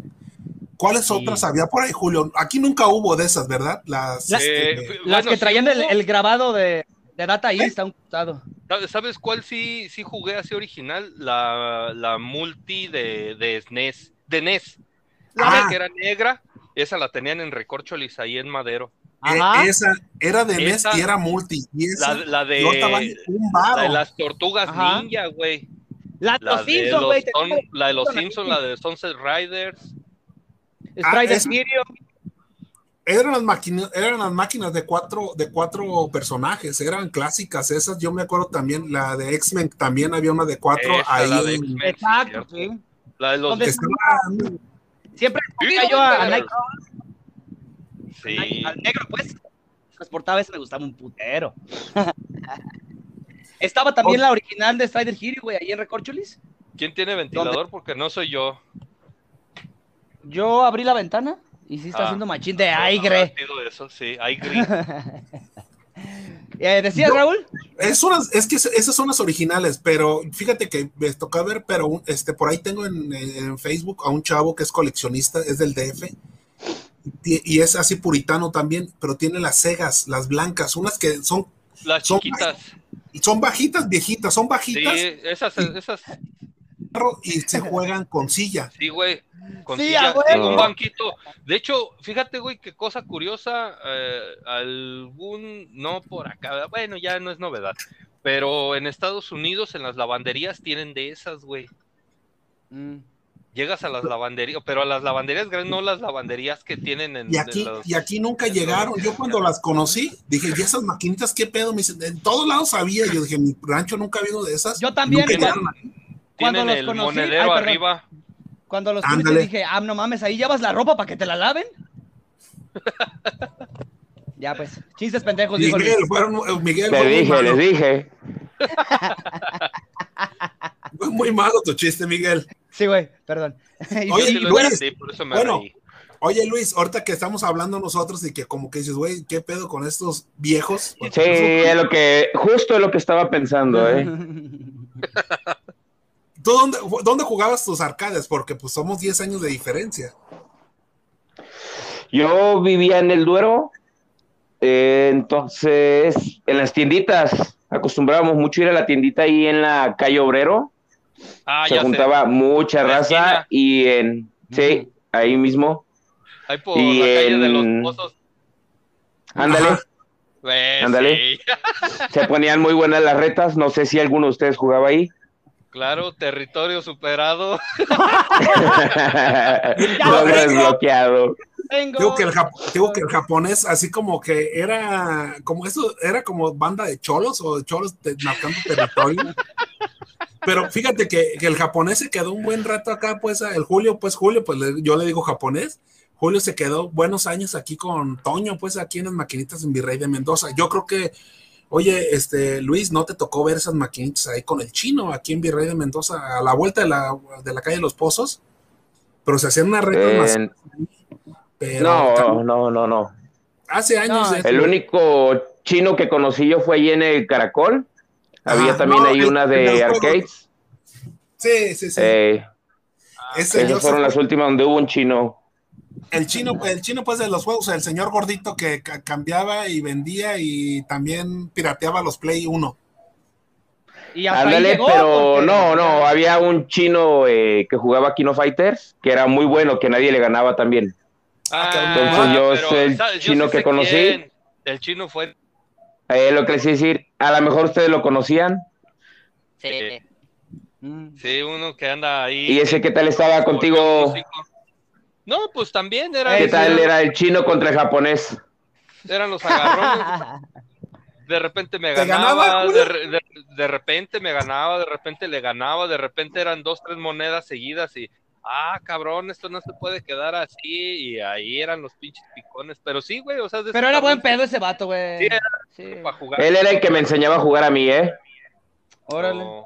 ¿Cuáles Sí. otras había por ahí, Julio? Aquí nunca hubo de esas, ¿verdad? Las, Las- este, Eh, Las bueno, que sí traían el, grabado de, de Data East a un costado. ¿Sabes- ¿Sabes cuál sí, sí jugué así original? La, la multi de, de SNES. De NES. Ah. que era negra. Esa la tenían en Recorcholis ahí en Madero. Eh, Ajá. esa era de NES Esa- y era multi. Y esa, La, la de, la de las tortugas Ajá. ninja, güey. La de La los de Simpsons, los güey. la de los Simpson, Simpsons, la de Sunset Riders. Strider Ah. Eran las máquinas, eran las máquinas de cuatro, de cuatro personajes, eran clásicas esas. Yo me acuerdo también la de X-Men, también había una de cuatro Esa, ahí. la de Exacto, sí. La de los Siempre yo a, a Nightcrawler, Sí. al negro, pues. Transportaba ese me gustaba un putero. Estaba también la original de Strider Hero, güey, ahí en Recorcholis. ¿Quién tiene ventilador? Porque no soy yo. Yo abrí la ventana y sí está Ah. haciendo machín de Habrá aire. sido eso, sí, aire. Eh, ¿Decías, No. Raúl? Es, unas, es que es- esas son las originales, pero fíjate que me toca ver, pero un- este, por ahí tengo en, en Facebook a un chavo que es coleccionista, es del DF, y, es así puritano también, pero tiene las cegas, las blancas, unas que son, Las Son- chiquitas. son bajitas, viejitas, son Sí, bajitas esas, esas, y se juegan con silla. sí, güey. Con Sí, silla, en un banquito. De hecho, fíjate, güey, qué cosa curiosa. eh, algún, no por acá, bueno, ya no es novedad. Pero en Estados Unidos, en las lavanderías, tienen de esas, güey. Mm. Llegas a las lavanderías, pero a las lavanderías grandes, no las lavanderías que tienen en, Y aquí, en los- y aquí nunca llegaron. Yo cuando las conocí, dije, ¿y esas maquinitas qué pedo? Me dicen, en todos lados sabía. Yo dije, mi rancho nunca ha habido de esas. Yo también, llegaron. Cuando tienen los el conocí- monedero ay, arriba. Cuando los Ándale. dije, ah, no mames, ahí llevas la ropa para que te la laven. ya, pues, chistes pendejos, dijo Miguel, Luis. fueron, eh, Miguel dije, malo. les dije. Fue muy malo tu chiste, Miguel. Sí, güey, perdón. Oye, Luis, entendí, por eso me bueno. Oye, Luis, ahorita que estamos hablando nosotros y que como que dices, güey, ¿qué pedo con estos viejos? Sí, es lo que, justo es lo que estaba pensando, ¿eh? ¿Tú dónde, dónde jugabas tus arcades? Porque pues somos 10 años de diferencia. Yo vivía en el Duero, eh, entonces en las tienditas, acostumbrábamos mucho ir a la tiendita ahí en la calle Obrero, Ah, se ya sé. juntaba mucha raza y en, sí, ahí mismo, Ahí por y la calle de en- los pozos. ándale. Eh, Ándale. sí. se ponían muy buenas las retas, no sé si alguno de ustedes jugaba ahí. Claro, territorio superado. Logro desbloqueado. Tengo- Digo que, el jap- digo que el japonés, así como que era, como eso, era como banda de cholos o de cholos te- marcando territorio. Pero fíjate que, que el japonés se quedó un buen rato acá, pues el Julio, pues Julio, pues le- yo le digo japonés. Julio se quedó buenos años aquí con Toño, pues aquí en las maquinitas en Virrey de Mendoza. Yo creo que, oye, este Luis, ¿no te tocó ver esas maquinitas ahí con el chino, aquí en Virrey de Mendoza, a la vuelta de la, de la calle de los Pozos? Pero se hacían unas retas más. Eh, pero no, no, no, no. hace años No, de El único chino que conocí yo fue allí en el Caracol. Había también no, ahí el- una de arcades. Sí, sí, sí. Eh, Ese esas fueron las últimas donde hubo un chino. el chino, el chino pues de los juegos, el señor gordito que ca- cambiaba y vendía y también pirateaba los Play 1. Y Ándale, llegó, pero porque- no, no, había un chino eh, que jugaba Kino Fighters, que era muy bueno, que nadie le ganaba también. Ah, Entonces yo sé el ¿sabes? chino que conocí. quién. El chino fue Eh, lo que les iba a decir, a lo mejor ustedes lo conocían. Sí. Mm. Sí, uno que anda ahí. ¿Y ese qué tal estaba contigo? No, pues también era ¿Qué Ese tal era el chino contra el japonés? eran los agarrones. De repente me ¿Te ganaba, ganaba, de, Julio? re- de- de repente me ganaba, de repente le ganaba, de repente eran dos, tres monedas seguidas y, ah, cabrón, esto no se puede quedar así, y ahí eran los pinches picones, pero sí, güey, o sea, de Pero era buen pedo ese vato, güey. Sí, era Sí. para jugar. Él era el que me enseñaba a jugar a mí, ¿eh? Órale. No.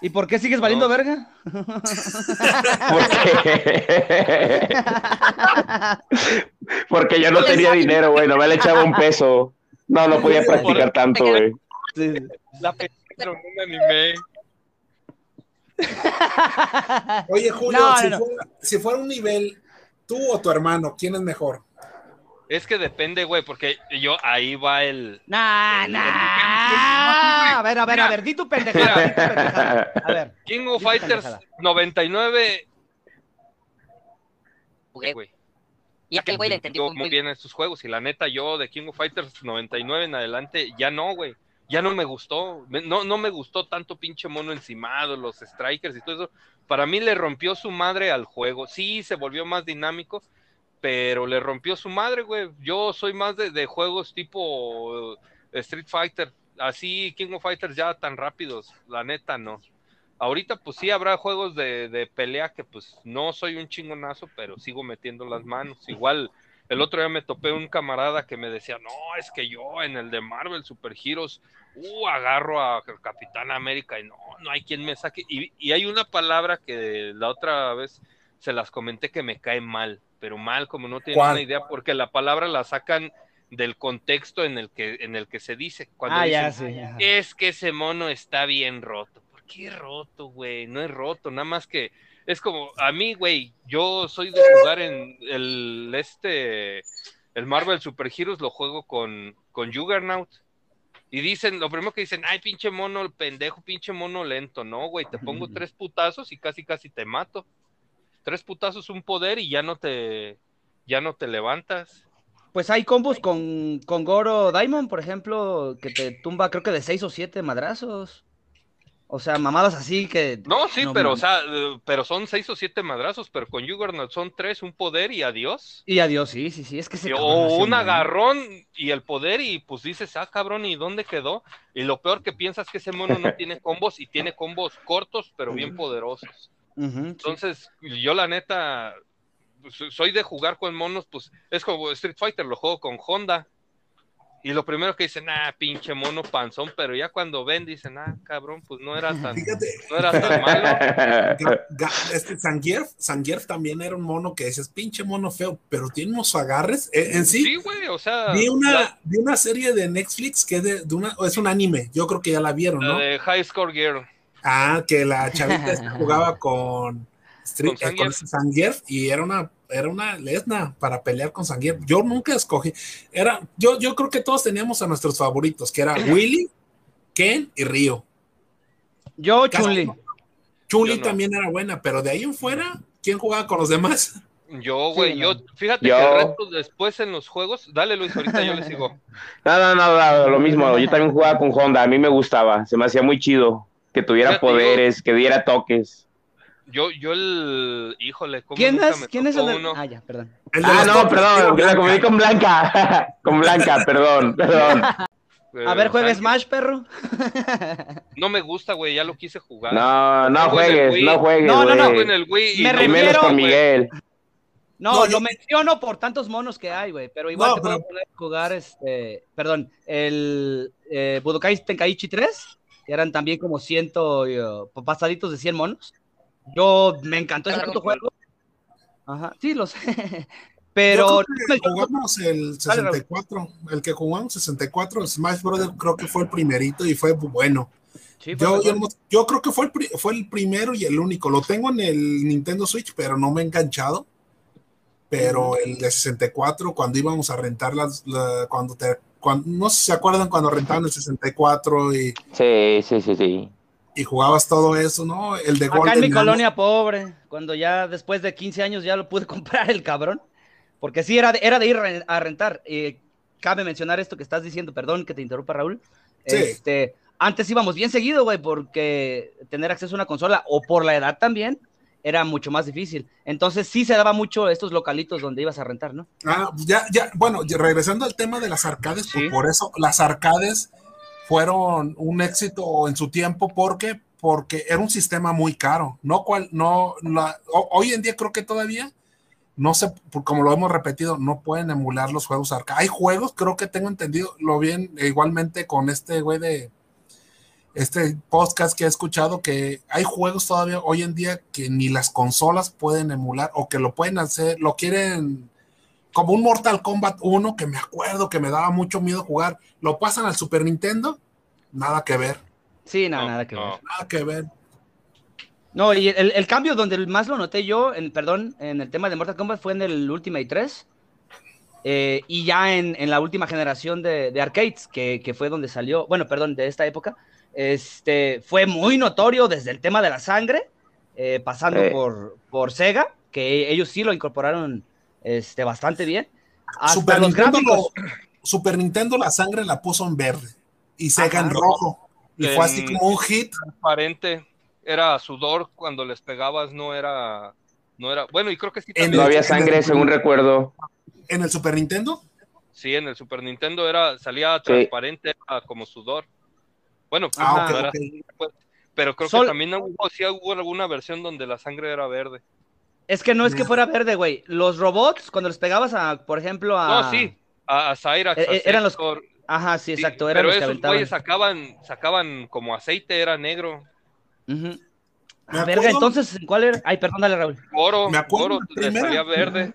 ¿Y por qué sigues valiendo No. verga? Porque, Porque yo no tenía dinero, güey, no me le echaba un peso. No, no podía practicar tanto, güey. La pe- pero no me animé. Oye, Julio, No, si, no. Fuera, si fuera un nivel, tú o tu hermano, ¿quién es mejor? Es que depende, güey, porque yo ahí va el. Nah, nah. A ver, a ver, a ver, di tu pendejada. di tu pendejada. A ver. King of Fighters pendejada. 99, Jugué. güey. Y aquel güey le entendió muy bien estos juegos y la neta yo de King of Fighters 99 en adelante ya no, güey. Ya no me gustó, no, no me gustó tanto pinche mono encimado, los strikers y todo eso. Para mí le rompió su madre al juego. Sí, se volvió más dinámico, pero le rompió su madre, güey. Yo soy más de, de juegos tipo eh, Street Fighter, así King of Fighters ya tan rápidos, la neta no. Ahorita pues sí habrá juegos de, de pelea que pues no soy un chingonazo, pero sigo metiendo las manos. Igual el otro día me topé un camarada que me decía, no, es que yo en el de Marvel Super Heroes, uh, agarro a Capitán América y no, no hay quien me saque. Y, y hay una palabra que la otra vez se las comenté que me cae mal, pero mal como no tienen una idea, porque la palabra la sacan del contexto en el que, en el que se dice. Cuando Ah, dicen, ya, sí. es que ese mono está bien roto. ¿Por qué roto, güey? No es roto, nada más que es como a mí, güey, yo soy de jugar en el este el Marvel Super Heroes lo juego con con Juggernaut. Y dicen, lo primero que dicen, ay, pinche mono, pendejo, pinche mono lento. No, güey, te pongo tres putazos y casi casi te mato. Tres putazos un poder y ya no te ya no te levantas. Pues hay combos con, con Goro Diamond, por ejemplo, que te tumba creo que de 6 o 7 madrazos. O sea, mamadas así que... No, sí, No pero, o sea, pero son seis o siete madrazos, pero con Juggernaut son tres, un poder y adiós. Y adiós, sí, sí, sí, es que se... O un agarrón y el poder y pues dices, ah, cabrón, ¿y dónde quedó? Y lo peor que piensas que ese mono no tiene combos y tiene combos cortos, pero bien poderosos. Entonces, yo la neta, pues, soy de jugar con monos, pues es como Street Fighter, lo juego con Honda. Y lo primero que dicen, ah, pinche mono panzón, pero ya cuando ven dicen, ah, cabrón, pues no era tan, Fíjate, no era tan malo. Este Zangief, Zangief también era un mono que dices, pinche mono feo, pero tiene unos agarres. Eh, en sí, Sí, güey, o sea, vi, la, una, vi una serie de Netflix que es, de, de una, es un anime, yo creo que ya la vieron, la ¿no? de High Score Gear. Ah, que la chavita jugaba con, Street, Con eh. Zangief y era una, era una lesna para pelear con Zangief. Yo nunca escogí, era, yo, yo creo que todos teníamos a nuestros favoritos, que era Willy, Ken y Ryo. Yo, Casi-. Chuli no. también era buena, pero de ahí en fuera, ¿quién jugaba con los demás? Yo, güey, Sí, yo, no. fíjate Yo- que el resto después en los juegos, dale Luis, ahorita yo le sigo. No, no, no, no, lo mismo. Yo también jugaba con Honda. A mí me gustaba. Se me hacía muy chido. Que tuviera Fíjate, yo- poderes, que diera toques. Yo, yo el, híjole, ¿cómo ¿Quién es? ¿Quién es el tocó de- uno? Ah, ya, perdón. Ah, los no, perdón, la confundí con Blanca. con Blanca, perdón, perdón. Eh, A ver, Zangief. Smash, perro. No me gusta, güey, ya lo quise jugar. No, no juegues, no juegues, No, no, no, en el Wii y Me no Y menos refiero, con. Miguel. No, No, lo yo- menciono por tantos monos que hay, güey. Pero igual No, te puedo poner a jugar, este, perdón, el eh, Budokai Tenkaichi 3, que eran también como ciento uh, pasaditos de 100 monos. Yo me encantó ese Claro. puto juego. Ajá, sí, lo sé. Pero que jugamos el 64, el que jugamos 64, Smash Brothers creo que fue el primerito y fue bueno. Sí, fue Yo, yo, yo creo que fue el, fue el primero y el único. Lo tengo en el Nintendo Switch, pero no me he enganchado. Pero el de 64, cuando íbamos a rentar las, la- cuando te, cuando, no sé si se acuerdan cuando rentaban el 64 y, Sí, sí, sí, sí. Y jugabas todo eso, ¿no? El de Acá en mi colonia pobre, cuando ya después de 15 años ya lo pude comprar el cabrón, porque sí era de, era de ir a rentar. Eh, cabe mencionar esto que estás diciendo, perdón que te interrumpa Raúl. Sí. Este, antes íbamos bien seguido, güey, porque tener acceso a una consola o por la edad también era mucho más difícil. Entonces sí se daba mucho estos localitos donde ibas a rentar, ¿no? Ah, ya, ya, bueno, regresando al tema de las arcades, Sí. por eso las arcades fueron un éxito en su tiempo, porque porque era un sistema muy caro, no cual, no, la- ho- hoy en día creo que todavía no sé, como lo hemos repetido, no pueden emular los juegos arcade. Hay juegos, creo que tengo entendido, lo bien, igualmente con este güey de este podcast que he escuchado, que hay juegos todavía hoy en día que ni las consolas pueden emular o que lo pueden hacer, lo quieren como un Mortal Kombat 1 que me acuerdo que me daba mucho miedo jugar, lo pasan al Super Nintendo, nada que ver, Sí, nada, No, nada que no. ver. nada que ver. No, y el, el cambio donde más lo noté yo, en, perdón, en el tema de Mortal Kombat fue en el Ultimate 3. eh, y ya en, en la última generación de, de arcades, que, que fue donde salió, bueno, perdón, de esta época, este, fue muy notorio desde el tema de la sangre, eh, pasando Eh. por, por Sega, que ellos sí lo incorporaron este, bastante bien. Hasta Super los Nintendo, gráficos. lo- Super Nintendo la sangre la puso en verde y Sega Ajá. en rojo. Y fue así como un hit. Transparente, era sudor cuando les pegabas, no era, no era, bueno, y creo que sí también, No había el- sangre, según recuerdo. En el Super Nintendo, sí, en el Super Nintendo era, salía Sí. transparente, era como sudor. Bueno, pues, ah, ok. pero creo Sol- que también hubo, sí hubo alguna versión donde la sangre era verde. Es que no es que fuera verde, güey. Los robots, cuando les pegabas a, por ejemplo, a. No, sí, a, a Cyrax, Eh, a eh, eran los- Sector, Ajá, sí, sí, exacto. Eran pero los que esos güeyes sacaban, sacaban como aceite, era negro. Ujú. Me A verga, entonces, ¿en cuál era? Ay, perdón, dale, Raúl. Oro, Me acuerdo oro, primera. salía verde.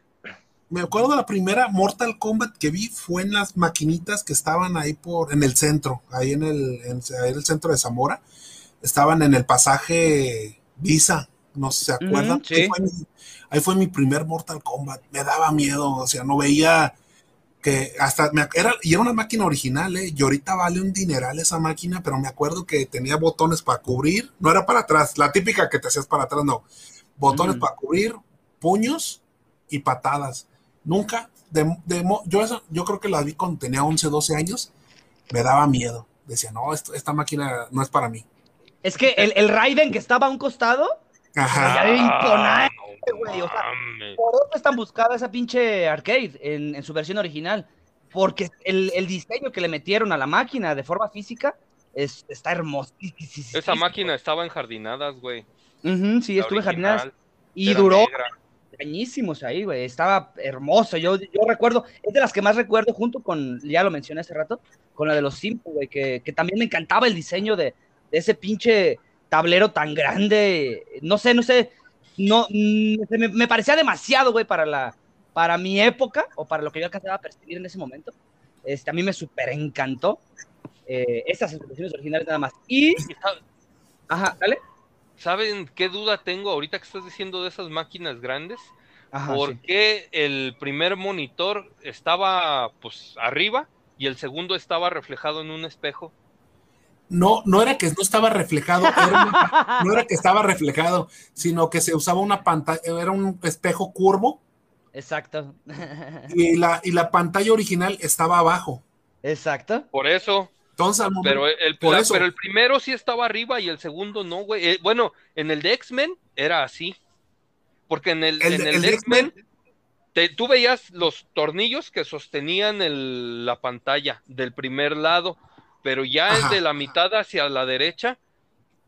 Me acuerdo de la primera Mortal Kombat que vi fue en las maquinitas que estaban ahí por en el centro, ahí en el, en, ahí en el centro de Zamora. Estaban en el pasaje Visa, no sé si se acuerdan. Sí. ahí, fue mi, ahí fue mi primer Mortal Kombat. Me daba miedo, o sea, no veía que hasta me, era y era una máquina original, ¿eh? Y ahorita vale un dineral esa máquina, pero me acuerdo que tenía botones para cubrir, no era para atrás, la típica que te hacías para atrás, no. Botones Mm. para cubrir, puños y patadas. Nunca, de, de yo, esa- yo creo que la vi cuando tenía 11, 12 años, me daba miedo. Decía, no, esto- esta máquina no es para mí. Es que el, el Raiden que estaba a un costado, Ajá. Ya Ah, güey, o sea, mames. por eso es tan buscada esa pinche arcade en, en su versión original. Porque el, el diseño que le metieron a la máquina de forma física es, está hermoso. Esa máquina estaba en jardinadas, güey. Ujú, sí, La estuve en jardinadas y duró negra. añísimos ahí, güey. Estaba hermoso. Yo, yo recuerdo, es de las que más recuerdo junto con, ya lo mencioné hace rato, con la de los Simpsons, güey, que, que también me encantaba el diseño de, de ese pinche tablero tan grande. No sé, no sé, no, mm, me, me parecía demasiado, güey, para la, para mi época o para lo que yo alcanzaba a percibir en ese momento. Este, a mí me súper encantó. Eh, esas versiones originales nada más. Y, ajá, dale. ¿Saben qué duda tengo ahorita que estás diciendo de esas máquinas grandes? Ajá, ¿Por sí. qué el primer monitor estaba pues arriba y el segundo estaba reflejado en un espejo? No, no era que no estaba reflejado, era una- no era que estaba reflejado, sino que se usaba una pantalla, era un espejo curvo Exacto. y la, y la pantalla original estaba abajo. Exacto. Por eso, Entonces, al momento- pero el, por la- eso. pero el primero sí estaba arriba y el segundo no, güey. Eh, bueno, en el de X-Men era así. Porque en el, El en de- el el X-Men te- tú veías los tornillos que sostenían el- la pantalla del primer lado, pero ya Ajá. de la mitad hacia la derecha,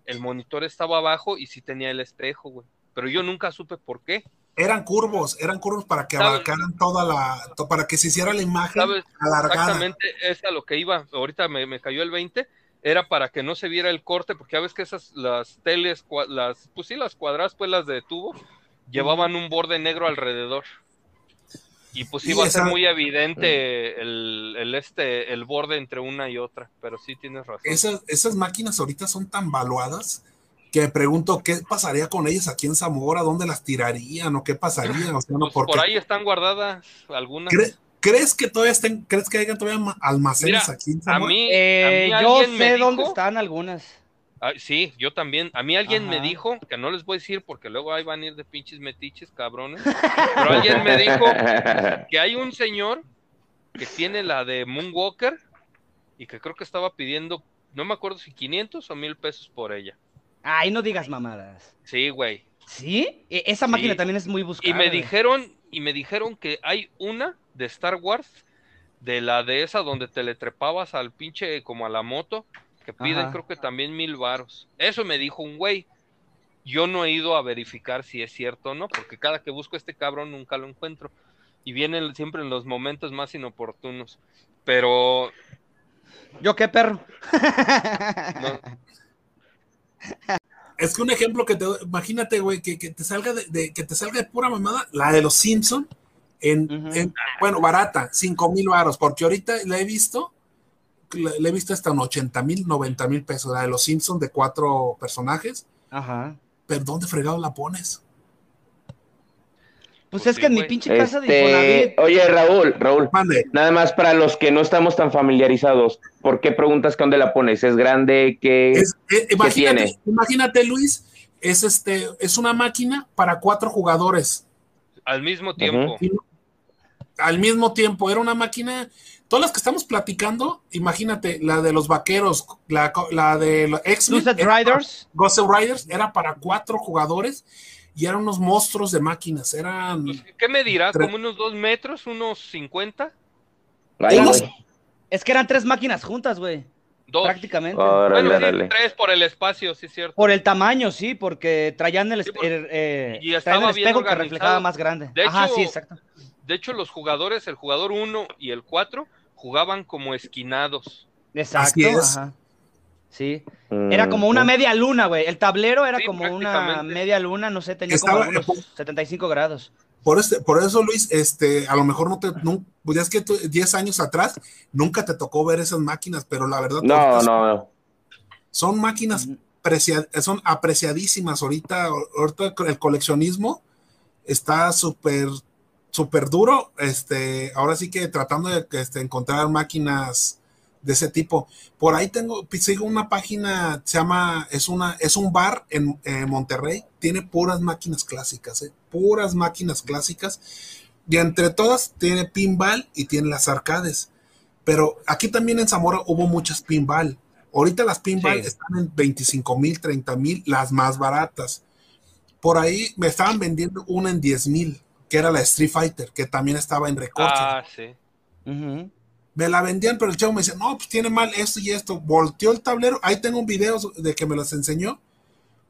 el monitor estaba abajo y sí tenía el espejo, güey. Pero yo nunca supe por qué. eran curvos, eran curvos para que ¿Sabes? abarcaran toda la, para que se hiciera la imagen ¿Sabes? alargada. Exactamente, es a lo que iba. Ahorita me, me cayó el 20. Era para que no se viera el corte, porque ya ves que esas, las teles, las, pues sí, las cuadradas, pues las de tubo, llevaban un borde negro alrededor. Y pues Y iba a ser muy evidente el, el este, el borde entre una y otra. Pero sí tienes razón. Esas, esas máquinas ahorita son tan valuadas que me pregunto qué pasaría con ellas aquí en Zamora, dónde las tirarían o qué pasaría. O sea, no, Pues porque por ahí están guardadas algunas. ¿Cre- ¿Crees que todavía estén, crees que hayan todavía ma- almacenes Mira, aquí en A Zamora? mí, Eh, a mí yo sé dónde dijo- están algunas. Ah, sí, yo también. A mí alguien me dijo, que no les voy a decir porque luego ahí van a ir de pinches metiches, cabrones. Pero alguien me dijo que hay un señor que tiene la de Moonwalker y que creo que estaba pidiendo, no me acuerdo si 500 o 1000 pesos por ella. Ay, no digas mamadas. Sí, güey. ¿Sí? E- Esa Sí. máquina también es muy buscada. Y me güey. dijeron, y me dijeron que hay una de Star Wars, de la de esa donde te le trepabas al pinche como a la moto, que piden Ajá. creo que también mil varos. Eso me dijo un güey. Yo no he ido a verificar si es cierto o no, porque cada que busco a este cabrón nunca lo encuentro. Y viene siempre en los momentos más inoportunos. Pero ¿Yo qué, perro? no, Es que un ejemplo que te doy- imagínate, güey, que, que te salga de, de- que te salga de pura mamada, la de los Simpson en, en- bueno, barata, 5 mil varos, porque ahorita la he visto, la, la he visto hasta en 80 mil, 90 mil pesos, la de los Simpson de cuatro personajes, Ajá. pero ¿dónde fregado la pones? Pues Pues es sí, que en mi pinche casa de Este, Infonavit. oye, Raúl, Raúl, Mande. nada más para los que no estamos tan familiarizados, ¿por qué preguntas que dónde la pones? ¿Es grande? ¿Qué? Es- eh, imagínate, tiene? imagínate, Luis, es este, es una máquina para cuatro jugadores. al mismo tiempo. al mismo tiempo. Era una máquina. Todas las que estamos platicando, imagínate, la de los vaqueros, la, la de los era- Riders. Ghost Riders, era para cuatro jugadores y eran unos monstruos de máquinas. Eran. Pues, ¿Qué me dirá? Tre- ¿Como unos dos metros? ¿Unos 50? Ay, unos- güey. Es que eran tres máquinas juntas, güey. Dos. Prácticamente. Órale, Bueno, sí, tres por el espacio, sí es cierto. Por el tamaño, sí, porque traían el, Sí, el, eh, y traían estaba el bien espejo que reflejaba más grande. De Ajá, hecho- sí, exacto. De hecho, los jugadores, el jugador 1 y el 4, jugaban como esquinados. Exacto. Así es. Ajá. Sí. Era como una Mm. media luna, güey. El tablero era Sí, como una media luna, no sé, tenía Estaba- como unos 75 grados. Por, este, por eso, Luis, este, a lo mejor no te, no, pues ya es que tú, 10 años atrás nunca te tocó ver esas máquinas, pero la verdad No, ahorita no. son máquinas precia- son apreciadísimas ahorita, ahorita el coleccionismo está súper súper duro, este, ahora sí que tratando de este, encontrar máquinas de ese tipo. Por ahí tengo, sigo una página, se llama, es una, es un bar en, en Monterrey, tiene puras máquinas clásicas, ¿eh? puras máquinas clásicas, y entre todas tiene pinball y tiene las arcades. Pero aquí también en Zamora hubo muchas pinball. Ahorita las pinball Sí. están en 25 mil, 30 mil, las más baratas. Por ahí me estaban vendiendo una en 10 mil, que era la Street Fighter, que también estaba en recorte. Ah, sí. Me la vendían, pero el chavo me decía, no, pues tiene mal esto y esto. Volteó el tablero, ahí tengo un video de que me las enseñó.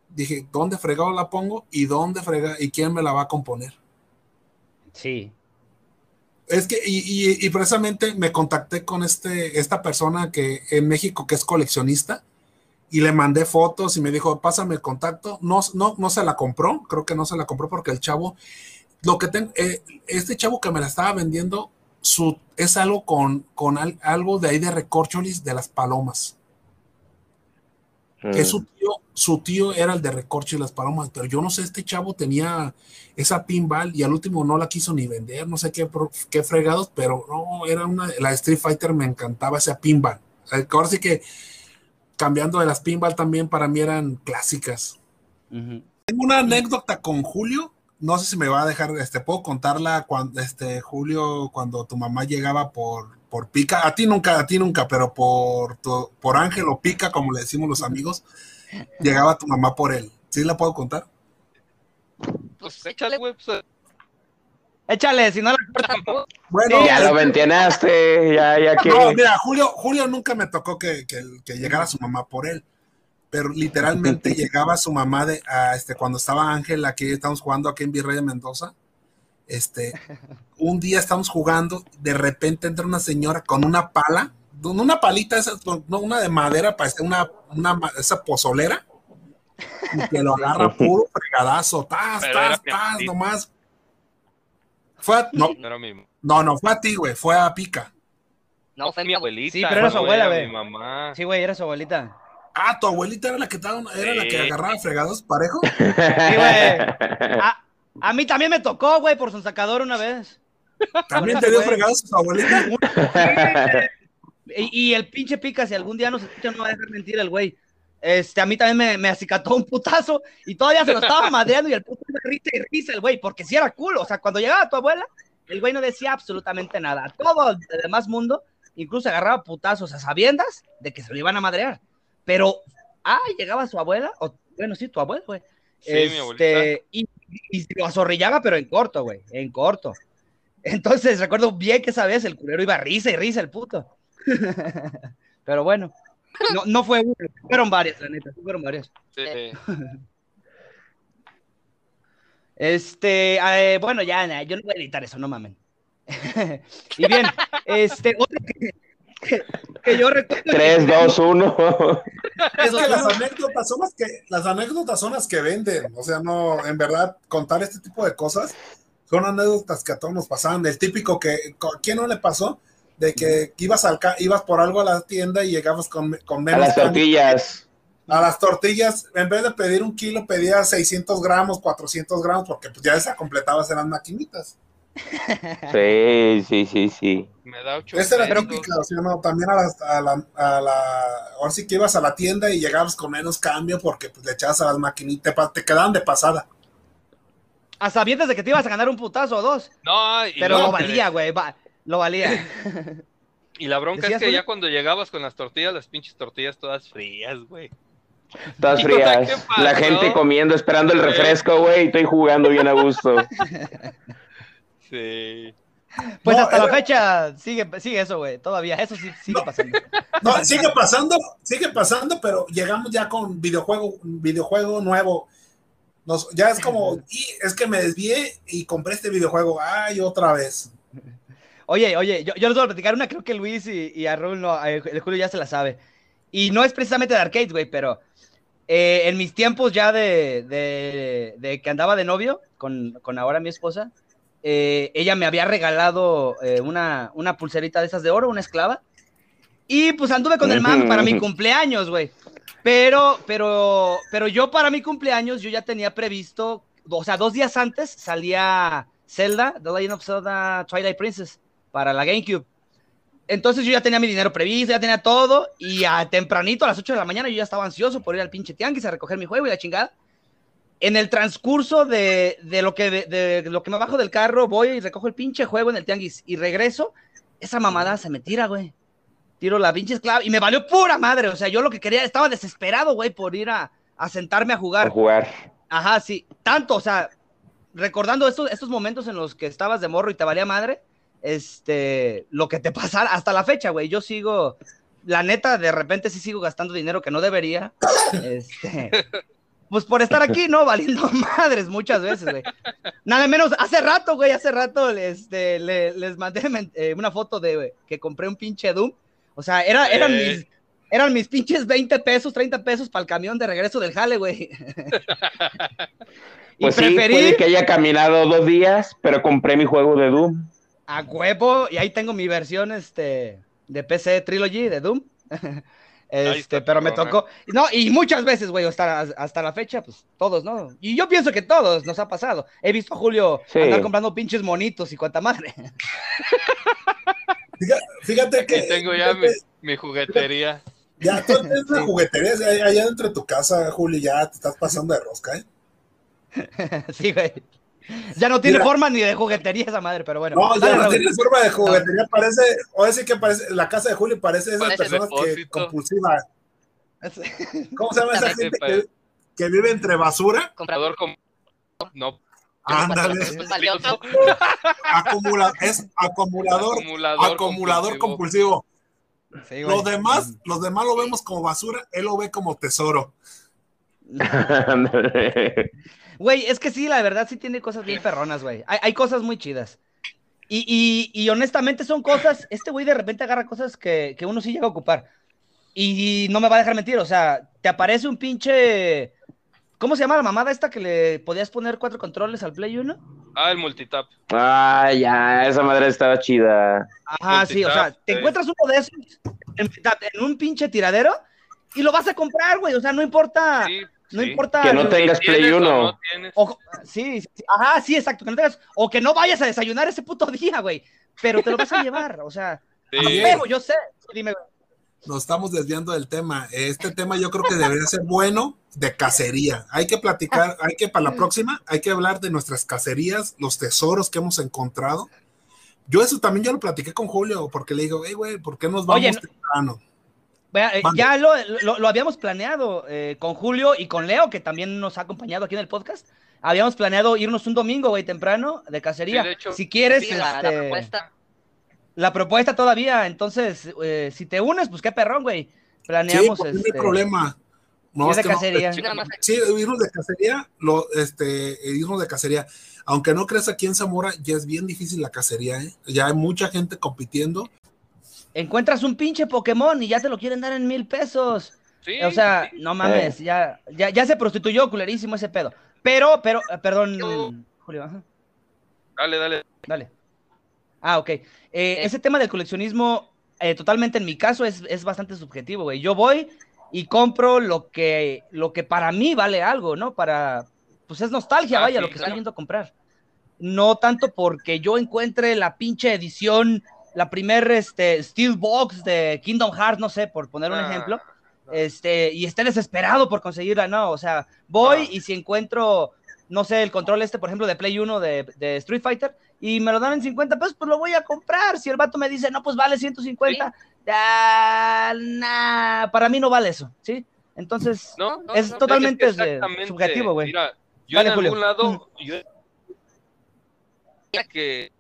Dije, ¿dónde fregado la pongo? ¿Y dónde frega? ¿Y quién me la va a componer? Sí. Es que, y, y- y precisamente me contacté con este, esta persona que en México que es coleccionista y le mandé fotos y me dijo, pásame el contacto. No, no, no se la compró, creo que no se la compró porque el chavo, lo que tengo, eh, este chavo que me la estaba vendiendo, su, es algo con, con al- algo de ahí de recorcholis de las palomas. Que Mm. su tío, su tío era el de recorcho y las palomas, pero yo no sé, este chavo tenía esa pinball y al último no la quiso ni vender, no sé qué, qué fregados, pero no, era una, la Street Fighter me encantaba esa pinball. Eh, Ahora sí que cambiando de las pinball también para mí eran clásicas. Tengo una anécdota con Julio, no sé si me va a dejar, este, puedo contarla cuando, este, Julio, cuando tu mamá llegaba por, por Pica, a ti nunca, a ti nunca, pero por, tu- por Ángel o Pica, como le decimos los amigos, llegaba tu mamá por él. ¿Sí la puedo contar? Pues échale, güey. Pues, Échale, si no la tampoco. Bueno, Ya eh, lo mencionaste, ya, ya que. no, mira, Julio, Julio nunca me tocó que, que, que llegara su mamá por él, pero literalmente llegaba su mamá de, a, este, cuando estaba Ángel, aquí estamos jugando aquí en Virrey de Mendoza, este, un día estamos jugando, de repente entra una señora con una pala, no una palita, esa, no una de madera, parece una, una esa pozolera, y que lo agarra puro fregadazo, tas, tas, tas, nomás. Fue a- no, No no, no, fue a ti, güey, fue a Pica. No, fue mi abuelita. Sí, pero era su abuela, güey. Mi mamá. Sí, güey, era su abuelita. Ah, tu abuelita era la que estaba, era la que agarraba fregados parejo. Sí, güey. A, a mí también me tocó, güey, por su sacador una vez. También te dio güey. fregados tu abuelita. Y, y el pinche pica, si algún día nos escucha, no va a dejar mentir el güey. Este, a mí también me, me acicató un putazo y todavía se lo estaba madreando y el puto me risa y risa el güey, porque si era culo. O sea, cuando llegaba tu abuela, el güey no decía absolutamente nada. Todo el demás mundo, incluso agarraba putazos a sabiendas de que se lo iban a madrear. Pero, ah, llegaba su abuela, o bueno, sí, tu abuela, güey. Sí, mi Este, y, y lo azorrillaba, pero en corto, güey, en corto. Entonces, recuerdo bien que esa vez el culero iba risa y risa el puto. pero bueno, no, no fue uno, fueron varias, la neta, fueron varias. Sí. Este, eh, bueno, ya, yo no voy a editar eso, no mamen. y bien, este, otro que, que- que yo recuerdo. 3, 2, 1. Es que las anécdotas son las que las anécdotas son las que venden. O sea, no, en verdad, contar este tipo de cosas son anécdotas que a todos nos pasaban. El típico que ¿a quién no le pasó? De que ibas al ca- ibas por algo a la tienda y llegabas con, con A menos las pan. tortillas. a las tortillas, en vez de pedir un kilo, pedías 600 gramos, 400 gramos, porque pues ya esa completabas en las maquinitas. Sí, sí, sí, sí. Me da ocho Esa era típica, o sea, no, también a la, a la, a la- ahora sí que ibas a la tienda y llegabas con menos cambio porque pues, le echabas a las maquinitas, te, quedaban de pasada. A sabiendas de que te ibas a ganar un putazo o dos, No, y pero no, lo valía, güey, va- lo valía. Y la bronca es ¿Decías, que ya cuando llegabas con las tortillas, las pinches tortillas todas frías, güey. Todas ¿Qué frías. La gente comiendo, esperando el refresco, güey, y estoy jugando bien a gusto. Sí. Pues No, hasta la era- fecha sigue, sigue eso, güey, todavía, eso sí sigue pasando. No, sigue pasando, sigue pasando, pero llegamos ya con videojuego, videojuego nuevo. Nos, ya es como, y es que me desvié y compré este videojuego. Ay, otra vez. Oye, oye, yo, yo les voy a platicar una, creo que Luis y, y a Raúl no, el Julio ya se la sabe. Y no es precisamente de arcades, güey, pero eh, en mis tiempos ya de, de- de que andaba de novio con, con ahora mi esposa, eh, ella me había regalado eh, una, una pulserita de esas de oro, una esclava. Y pues anduve con el man para mi cumpleaños, güey. Pero, pero, pero yo para mi cumpleaños yo ya tenía previsto, o sea, dos días antes salía Zelda, The Legend of Zelda Twilight Princess, para la GameCube. Entonces yo ya tenía mi dinero previsto, ya tenía todo, y a tempranito, a las 8 de la mañana, yo ya estaba ansioso por ir al pinche tianguis a recoger mi juego y la chingada. En el transcurso de, de lo que, de, de lo que me bajo del carro, voy y recojo el pinche juego en el tianguis y regreso, esa mamada se me tira, güey. Tiro la pinche esclava y me valió pura madre. O sea, yo lo que quería, estaba desesperado, güey, por ir a, a sentarme a A jugar. jugar. Ajá, sí. Tanto, o sea, recordando estos, estos momentos en los que estabas de morro y te valía madre, este, lo que te pasara hasta la fecha, güey. Yo sigo, la neta, de repente sí sigo gastando dinero que no debería. Este, pues por estar aquí, ¿no? Valiendo madres muchas veces, güey. Nada menos, hace rato, güey, hace rato este, le- les mandé eh, una foto de que compré un pinche Doom. O sea, era, eran, Eh. mis, eran mis pinches 20 pesos, 30 pesos para el camión de regreso del jale, güey. y Pues sí, preferí puede que haya caminado dos días, pero compré mi juego de Doom. a huevo, y ahí tengo mi versión este, de PC Trilogy de Doom. Este, pero me tocó. No, y muchas veces, güey, hasta, hasta la fecha, pues todos, ¿no? Y yo pienso que todos nos ha pasado. He visto a Julio Sí. andar comprando pinches monitos y cuanta madre. Fíjate, fíjate que. Aquí tengo ya mi, mi juguetería. Ya tú tienes una juguetería allá allá dentro de tu casa, Julio, ya te estás pasando de rosca, ¿eh? sí, güey. Ya no tiene Mira. forma ni de juguetería esa madre, pero bueno. No, ya Dale, no Raúl. tiene forma de juguetería, parece, o decir que parece, la casa de Julio parece esas Parece personas que depósito. compulsiva. ¿Cómo se llama esa gente que, que vive entre basura? Comprador como. No. Ándale, Es valioso. acumula, es acumulador, Acumulador, acumulador compulsivo. Sí. Los demás, los demás lo vemos como basura, él lo ve como tesoro. Güey, es que sí, la verdad sí tiene cosas bien perronas, güey. Hay, hay cosas muy chidas. Y, y- y honestamente son cosas, este güey de repente agarra cosas que, que uno sí llega a ocupar. Y no me va a dejar mentir, o sea, te aparece un pinche... ¿Cómo se llama la mamada esta que le podías poner cuatro controles al Play 1? Ah, el multitap. ah, ya, esa madre estaba chida. Ajá, sí, o sea, te encuentras uno de esos en, en un pinche tiradero y lo vas a comprar, güey, o sea, no importa, Sí, no sí. importa... Que no lo- tengas ¿Tienes Play o 1. no? O- sí, sí, sí, ajá, sí, exacto. Que no tengas, o que no vayas a desayunar ese puto día, güey. Pero te lo vas a llevar, o sea, Sí. a huevo, yo sé. Dime, güey. Nos estamos desviando del tema. Este tema yo creo que debería ser bueno de cacería. Hay que platicar, hay que para la próxima, hay que hablar de nuestras cacerías, los tesoros que hemos encontrado. Yo eso también yo lo platiqué con Julio, porque le digo, hey, güey, ¿por qué nos vamos Oye, no- temprano? Vea, eh, ya lo, lo- lo habíamos planeado eh, con Julio y con Leo, que también nos ha acompañado aquí en el podcast. Habíamos planeado irnos un domingo, güey, temprano de cacería. Sí, de hecho, si quieres, Sí, la, la este, propuesta. la propuesta todavía. Entonces, eh, si te unes, pues qué perrón, güey. Sí, Planeamos porque no este, hay problema. No, es de no, cacería. Sí. Sí, irnos de cacería, lo, este, irnos de cacería. Aunque no creas aquí en Zamora, ya es bien difícil la cacería, ¿eh? Ya hay mucha gente compitiendo. Encuentras un pinche Pokémon y ya te lo quieren dar en mil pesos. Sí, O sea, sí. no mames, ya, ya, ya se prostituyó culerísimo ese pedo. Pero, pero, eh, perdón, Yo- Julio, ajá, Dale, dale. dale. Ah, ok. Eh, ese tema del coleccionismo, eh, totalmente en mi caso, es, es bastante subjetivo, güey. Yo voy y compro lo que, lo que para mí vale algo, ¿no? Para, pues es nostalgia, Ah, vaya, sí, lo que claro. estoy yendo a comprar. No tanto porque yo encuentre la pinche edición, la primer este, Steelbox de Kingdom Hearts, no sé, por poner un Ah, ejemplo este, y esté desesperado por conseguirla, no, o sea, voy y si encuentro, no sé, el control este, por ejemplo, de Play 1 de, de Street Fighter, y me lo dan en 50 pesos, pues lo voy a comprar. Si el vato me dice, no, pues vale 150, ah, nah, para mí no vale eso, ¿sí? Entonces, No, Es totalmente, es que subjetivo, güey. Mira, yo en Julio. algún lado, yo que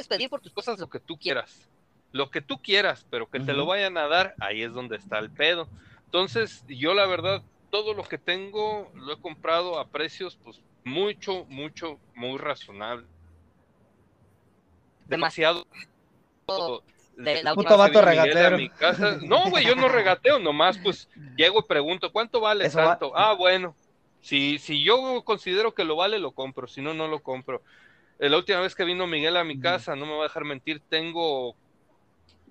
Puedes pedir por tus cosas lo que tú quieras, lo que tú quieras, pero que te lo vayan a dar, ahí es donde está el pedo. Entonces, yo la verdad, todo lo que tengo lo he comprado a precios, pues, mucho, mucho, muy razonable. Demasiado De la vato regatero. mi casa- No, güey, yo no regateo, nomás pues llego y pregunto, ¿cuánto vale Eso va- tanto? Ah, bueno. Si, si yo considero que lo vale, lo compro, si no, no lo compro. La última vez que vino Miguel a mi casa, no me va a dejar mentir, tengo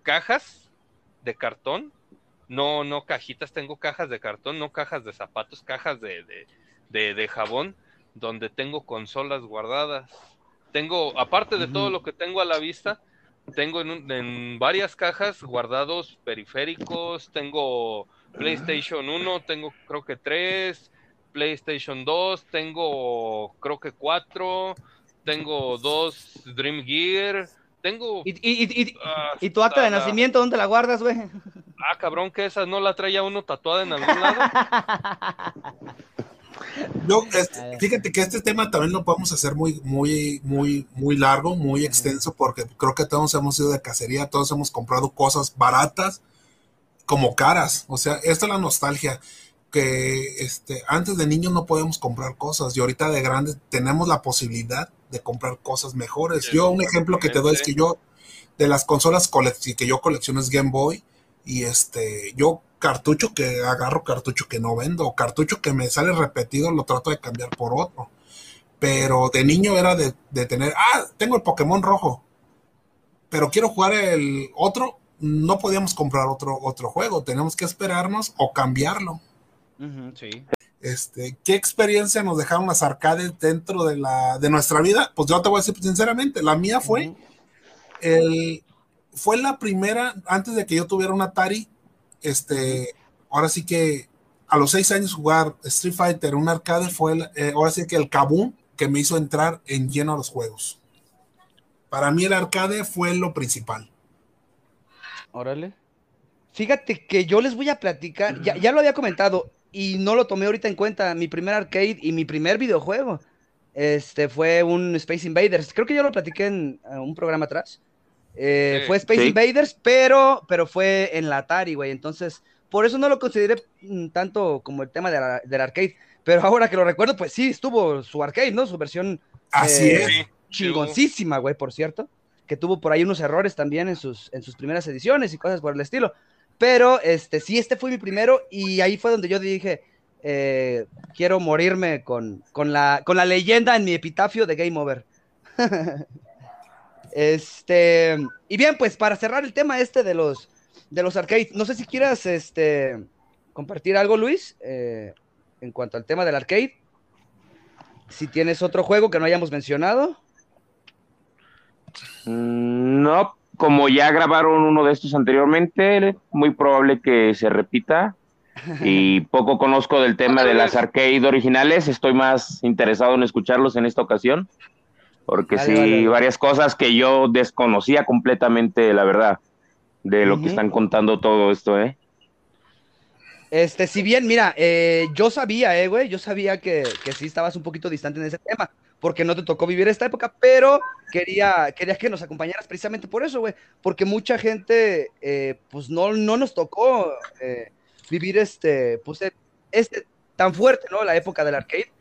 cajas de cartón, no, no cajitas, tengo cajas de cartón, no cajas de zapatos, cajas de, de, de, de jabón, donde tengo consolas guardadas. Tengo, aparte de todo lo que tengo a la vista, tengo en, un- en varias cajas guardados periféricos, tengo PlayStation 1, tengo creo que 3, PlayStation 2, tengo creo que 4, tengo dos Dream Gear, tengo... ¿Y, y, y, y- y tu acta de nacimiento dónde la guardas, güey? Ah, cabrón, que esa no la traía uno tatuada en algún lado. Yo, este, fíjate que este tema también lo podemos hacer muy, muy, muy, muy largo, muy extenso, porque creo que todos hemos ido de cacería, todos hemos comprado cosas baratas como caras. O sea, esta es la nostalgia que este, antes de niños no podíamos comprar cosas y ahorita de grandes tenemos la posibilidad de comprar cosas mejores. Yo un ejemplo que te doy es que yo de las consolas que yo colecciono es Game Boy y este yo cartucho que agarro cartucho que no vendo o cartucho que me sale repetido lo trato de cambiar por otro. Pero de niño era de, de tener, ah, tengo el Pokémon rojo, pero quiero jugar el otro, no podíamos comprar otro, otro juego, tenemos que esperarnos o cambiarlo. Sí. Este, ¿qué experiencia nos dejaron las arcades dentro de la de nuestra vida? Pues yo te voy a decir sinceramente, la mía fue el fue la primera antes de que yo tuviera un Atari, este, ahora sí que a los seis años jugar Street Fighter, un arcade fue el, eh, ahora sí que el Kaboom que me hizo entrar en lleno a los juegos. Para mí el arcade fue lo principal. Órale. Fíjate que yo les voy a platicar, ya, ya lo había comentado y no lo tomé ahorita en cuenta, mi primer arcade y mi primer videojuego. Este fue un Space Invaders. Creo que yo lo platiqué en eh, un programa atrás. Eh, Sí. Fue Space Sí. Invaders, pero, pero fue en la Atari, güey. Entonces, por eso no lo consideré mm, tanto como el tema de la- del arcade. Pero ahora que lo recuerdo, pues sí, estuvo su arcade, ¿no? Su versión Así Eh, es. Chingoncísima, güey, por cierto. Que tuvo por ahí unos errores también en sus, en sus primeras ediciones y cosas por el estilo. Pero este, sí, este fue mi primero y ahí fue donde yo dije, eh, quiero morirme con, con, la, con la leyenda en mi epitafio de Game Over. este, y bien, pues para cerrar el tema este de los, de los arcades, no sé si quieras este, compartir algo, Luis, eh, en cuanto al tema del arcade. Si tienes otro juego que no hayamos mencionado. Mm, No, como ya grabaron uno de estos anteriormente, muy probable que se repita. Y poco conozco del tema de las arcade originales, estoy más interesado en escucharlos en esta ocasión, porque Vale, sí, vale, varias cosas que yo desconocía completamente, la verdad, de lo que están contando todo esto, ¿eh? Este, si bien, mira, eh, yo sabía, eh, güey, yo sabía que, que sí estabas un poquito distante en ese tema, porque no te tocó vivir esta época, pero quería, quería que nos acompañaras precisamente por eso, güey, porque mucha gente, eh, pues no, no nos tocó eh, vivir este, pues eh, este tan fuerte, ¿no? La época del arcade.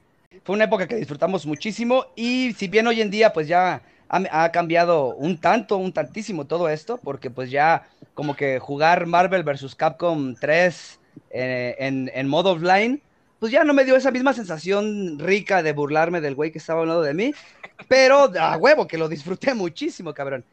Fue una época que disfrutamos muchísimo y si bien hoy en día, pues ya ha, cambiado un tanto, un tantísimo todo esto, porque pues ya como que jugar Marvel vs. Capcom 3 eh, en, en modo offline, pues ya no me dio esa misma sensación rica de burlarme del güey que estaba lado de mí, pero a huevo que lo disfruté muchísimo, cabrón.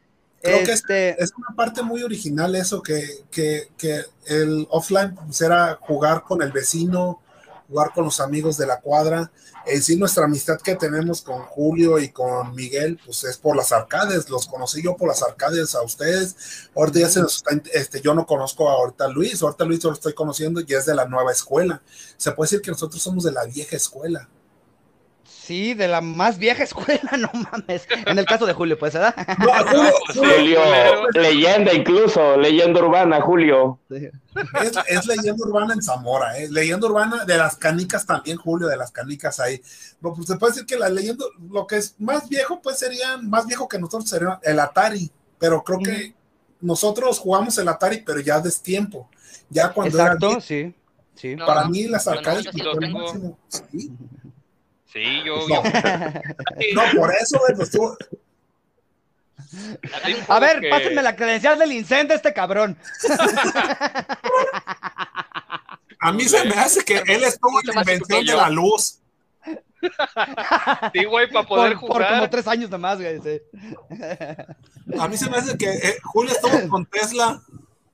Creo que Este, Es una parte muy original eso, que, que, que el offline pues, era jugar con el vecino, jugar con los amigos de la cuadra. En sí, nuestra amistad que tenemos con Julio y con Miguel, pues es por las arcades. Los conocí yo por las arcades a ustedes. Ahorita ya se nos está, este, yo no conozco ahorita a Luis, ahorita Luis lo estoy conociendo y es de la nueva escuela. Se puede decir que nosotros somos de la vieja escuela. Sí, de la más vieja escuela, no mames. En el caso de Julio, pues, ¿verdad? No, Julio, pues, Julio, leyenda incluso, leyenda urbana, Julio. Es, es leyenda urbana en Zamora, ¿eh? leyenda urbana de las canicas también, Julio, de las canicas ahí. No, pues se puede decir que la leyenda, lo que es más viejo, pues serían, más viejo que nosotros sería el Atari, pero creo que nosotros jugamos el Atari, pero ya de tiempo. Ya cuando era Exacto, bien, sí, sí. No, para no, mí las no, no, arcades yo sí yo, No, yo- no, por eso, güey, pues, tú- A ver, que- pásenme la credencial del incendio este cabrón. A mí se me hace que él estuvo en la invención de la luz. Sí, güey, para poder por, por como jugar. tres años nomás, güey. sí. A mí se me hace que eh, Julio estuvo con Tesla.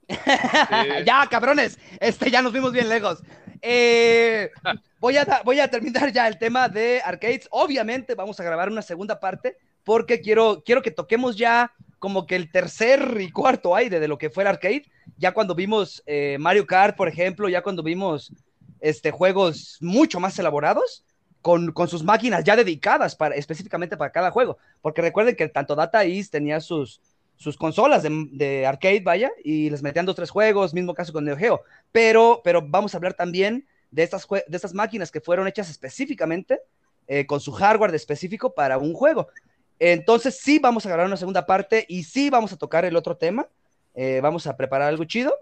Sí. ya, cabrones, este, ya nos vimos bien lejos. Eh, voy, a, voy a terminar ya el tema de arcades. Obviamente vamos a grabar una segunda parte porque quiero, quiero que toquemos ya como que el tercer y cuarto aire de lo que fue el arcade. Ya cuando vimos eh, Mario Kart, por ejemplo, ya cuando vimos este, juegos mucho más elaborados. Con, con sus máquinas ya dedicadas para, específicamente para cada juego. Porque recuerden que tanto Data East tenía sus, sus consolas de, de arcade, vaya, y les metían dos, tres juegos, mismo caso con Neo Geo. Pero, pero vamos a hablar también de estas, de estas máquinas que fueron hechas específicamente eh, con su hardware específico para un juego. Entonces sí vamos a grabar una segunda parte y sí vamos a tocar el otro tema. Eh, vamos a preparar algo chido.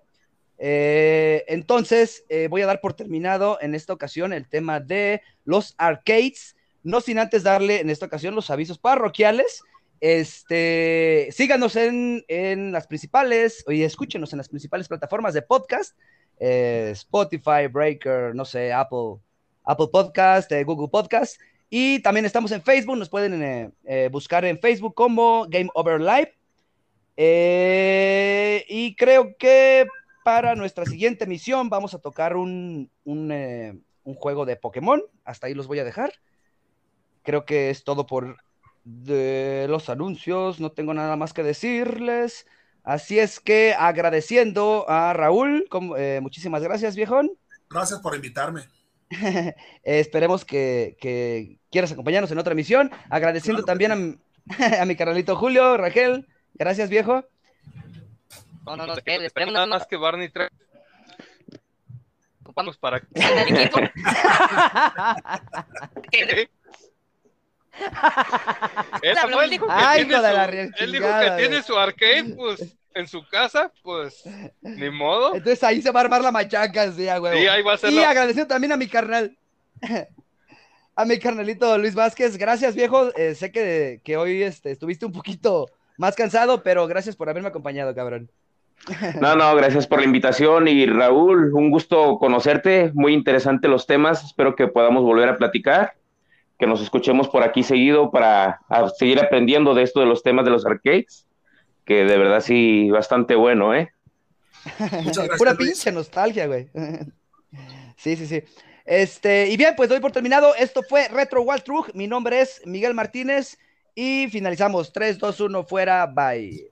Eh, entonces voy a dar por terminado en esta ocasión el tema de los arcades, no sin antes darle en esta ocasión los avisos parroquiales. Este, síganos en, en las principales, y escúchenos en las principales plataformas de podcast, eh, Spotify, Breaker, no sé, Apple, Apple Podcast, eh, Google Podcast, y también estamos en Facebook, nos pueden eh, buscar en Facebook como Game Over Live. Y creo que para nuestra siguiente emisión vamos a tocar un, un, un juego de Pokémon, hasta ahí los voy a dejar. Creo que es todo por de los anuncios, no tengo nada más que decirles. Así es que agradeciendo a Raúl, como, eh, muchísimas gracias, viejón. Gracias por invitarme. Esperemos que, que quieras acompañarnos en otra emisión. Agradeciendo Claro también a, a mi carnalito Julio, Raquel. Gracias, viejo. No, no, no, Nada esperemos nada más que Barney trae ocupamos para el equipo. Fue, él dijo que Ay, tiene la su- re- él dijo chingada, que güey. tiene su arcade, pues, en su casa, pues, ni modo. Entonces ahí se va a armar la machaca, sí, huevo. Sí, ahí va a ser Y la... agradeciendo también a mi carnal, a mi carnalito Luis Vázquez. Gracias, viejo. Eh, sé que, que hoy este, estuviste un poquito más cansado, pero gracias por haberme acompañado, cabrón. No, no, gracias por la invitación y Raúl, un gusto conocerte, muy interesante los temas, espero que podamos volver a platicar, que nos escuchemos por aquí seguido para seguir aprendiendo de esto de los temas de los arcades, que de verdad sí, bastante bueno, ¿eh? Muchas gracias. Pura Luis. pinche nostalgia, güey. sí, sí, sí. Este, y bien, pues doy por terminado. Esto fue Retro Wild Truck. Mi nombre es Miguel Martínez. Y finalizamos. 3, 2, 1, fuera. Bye.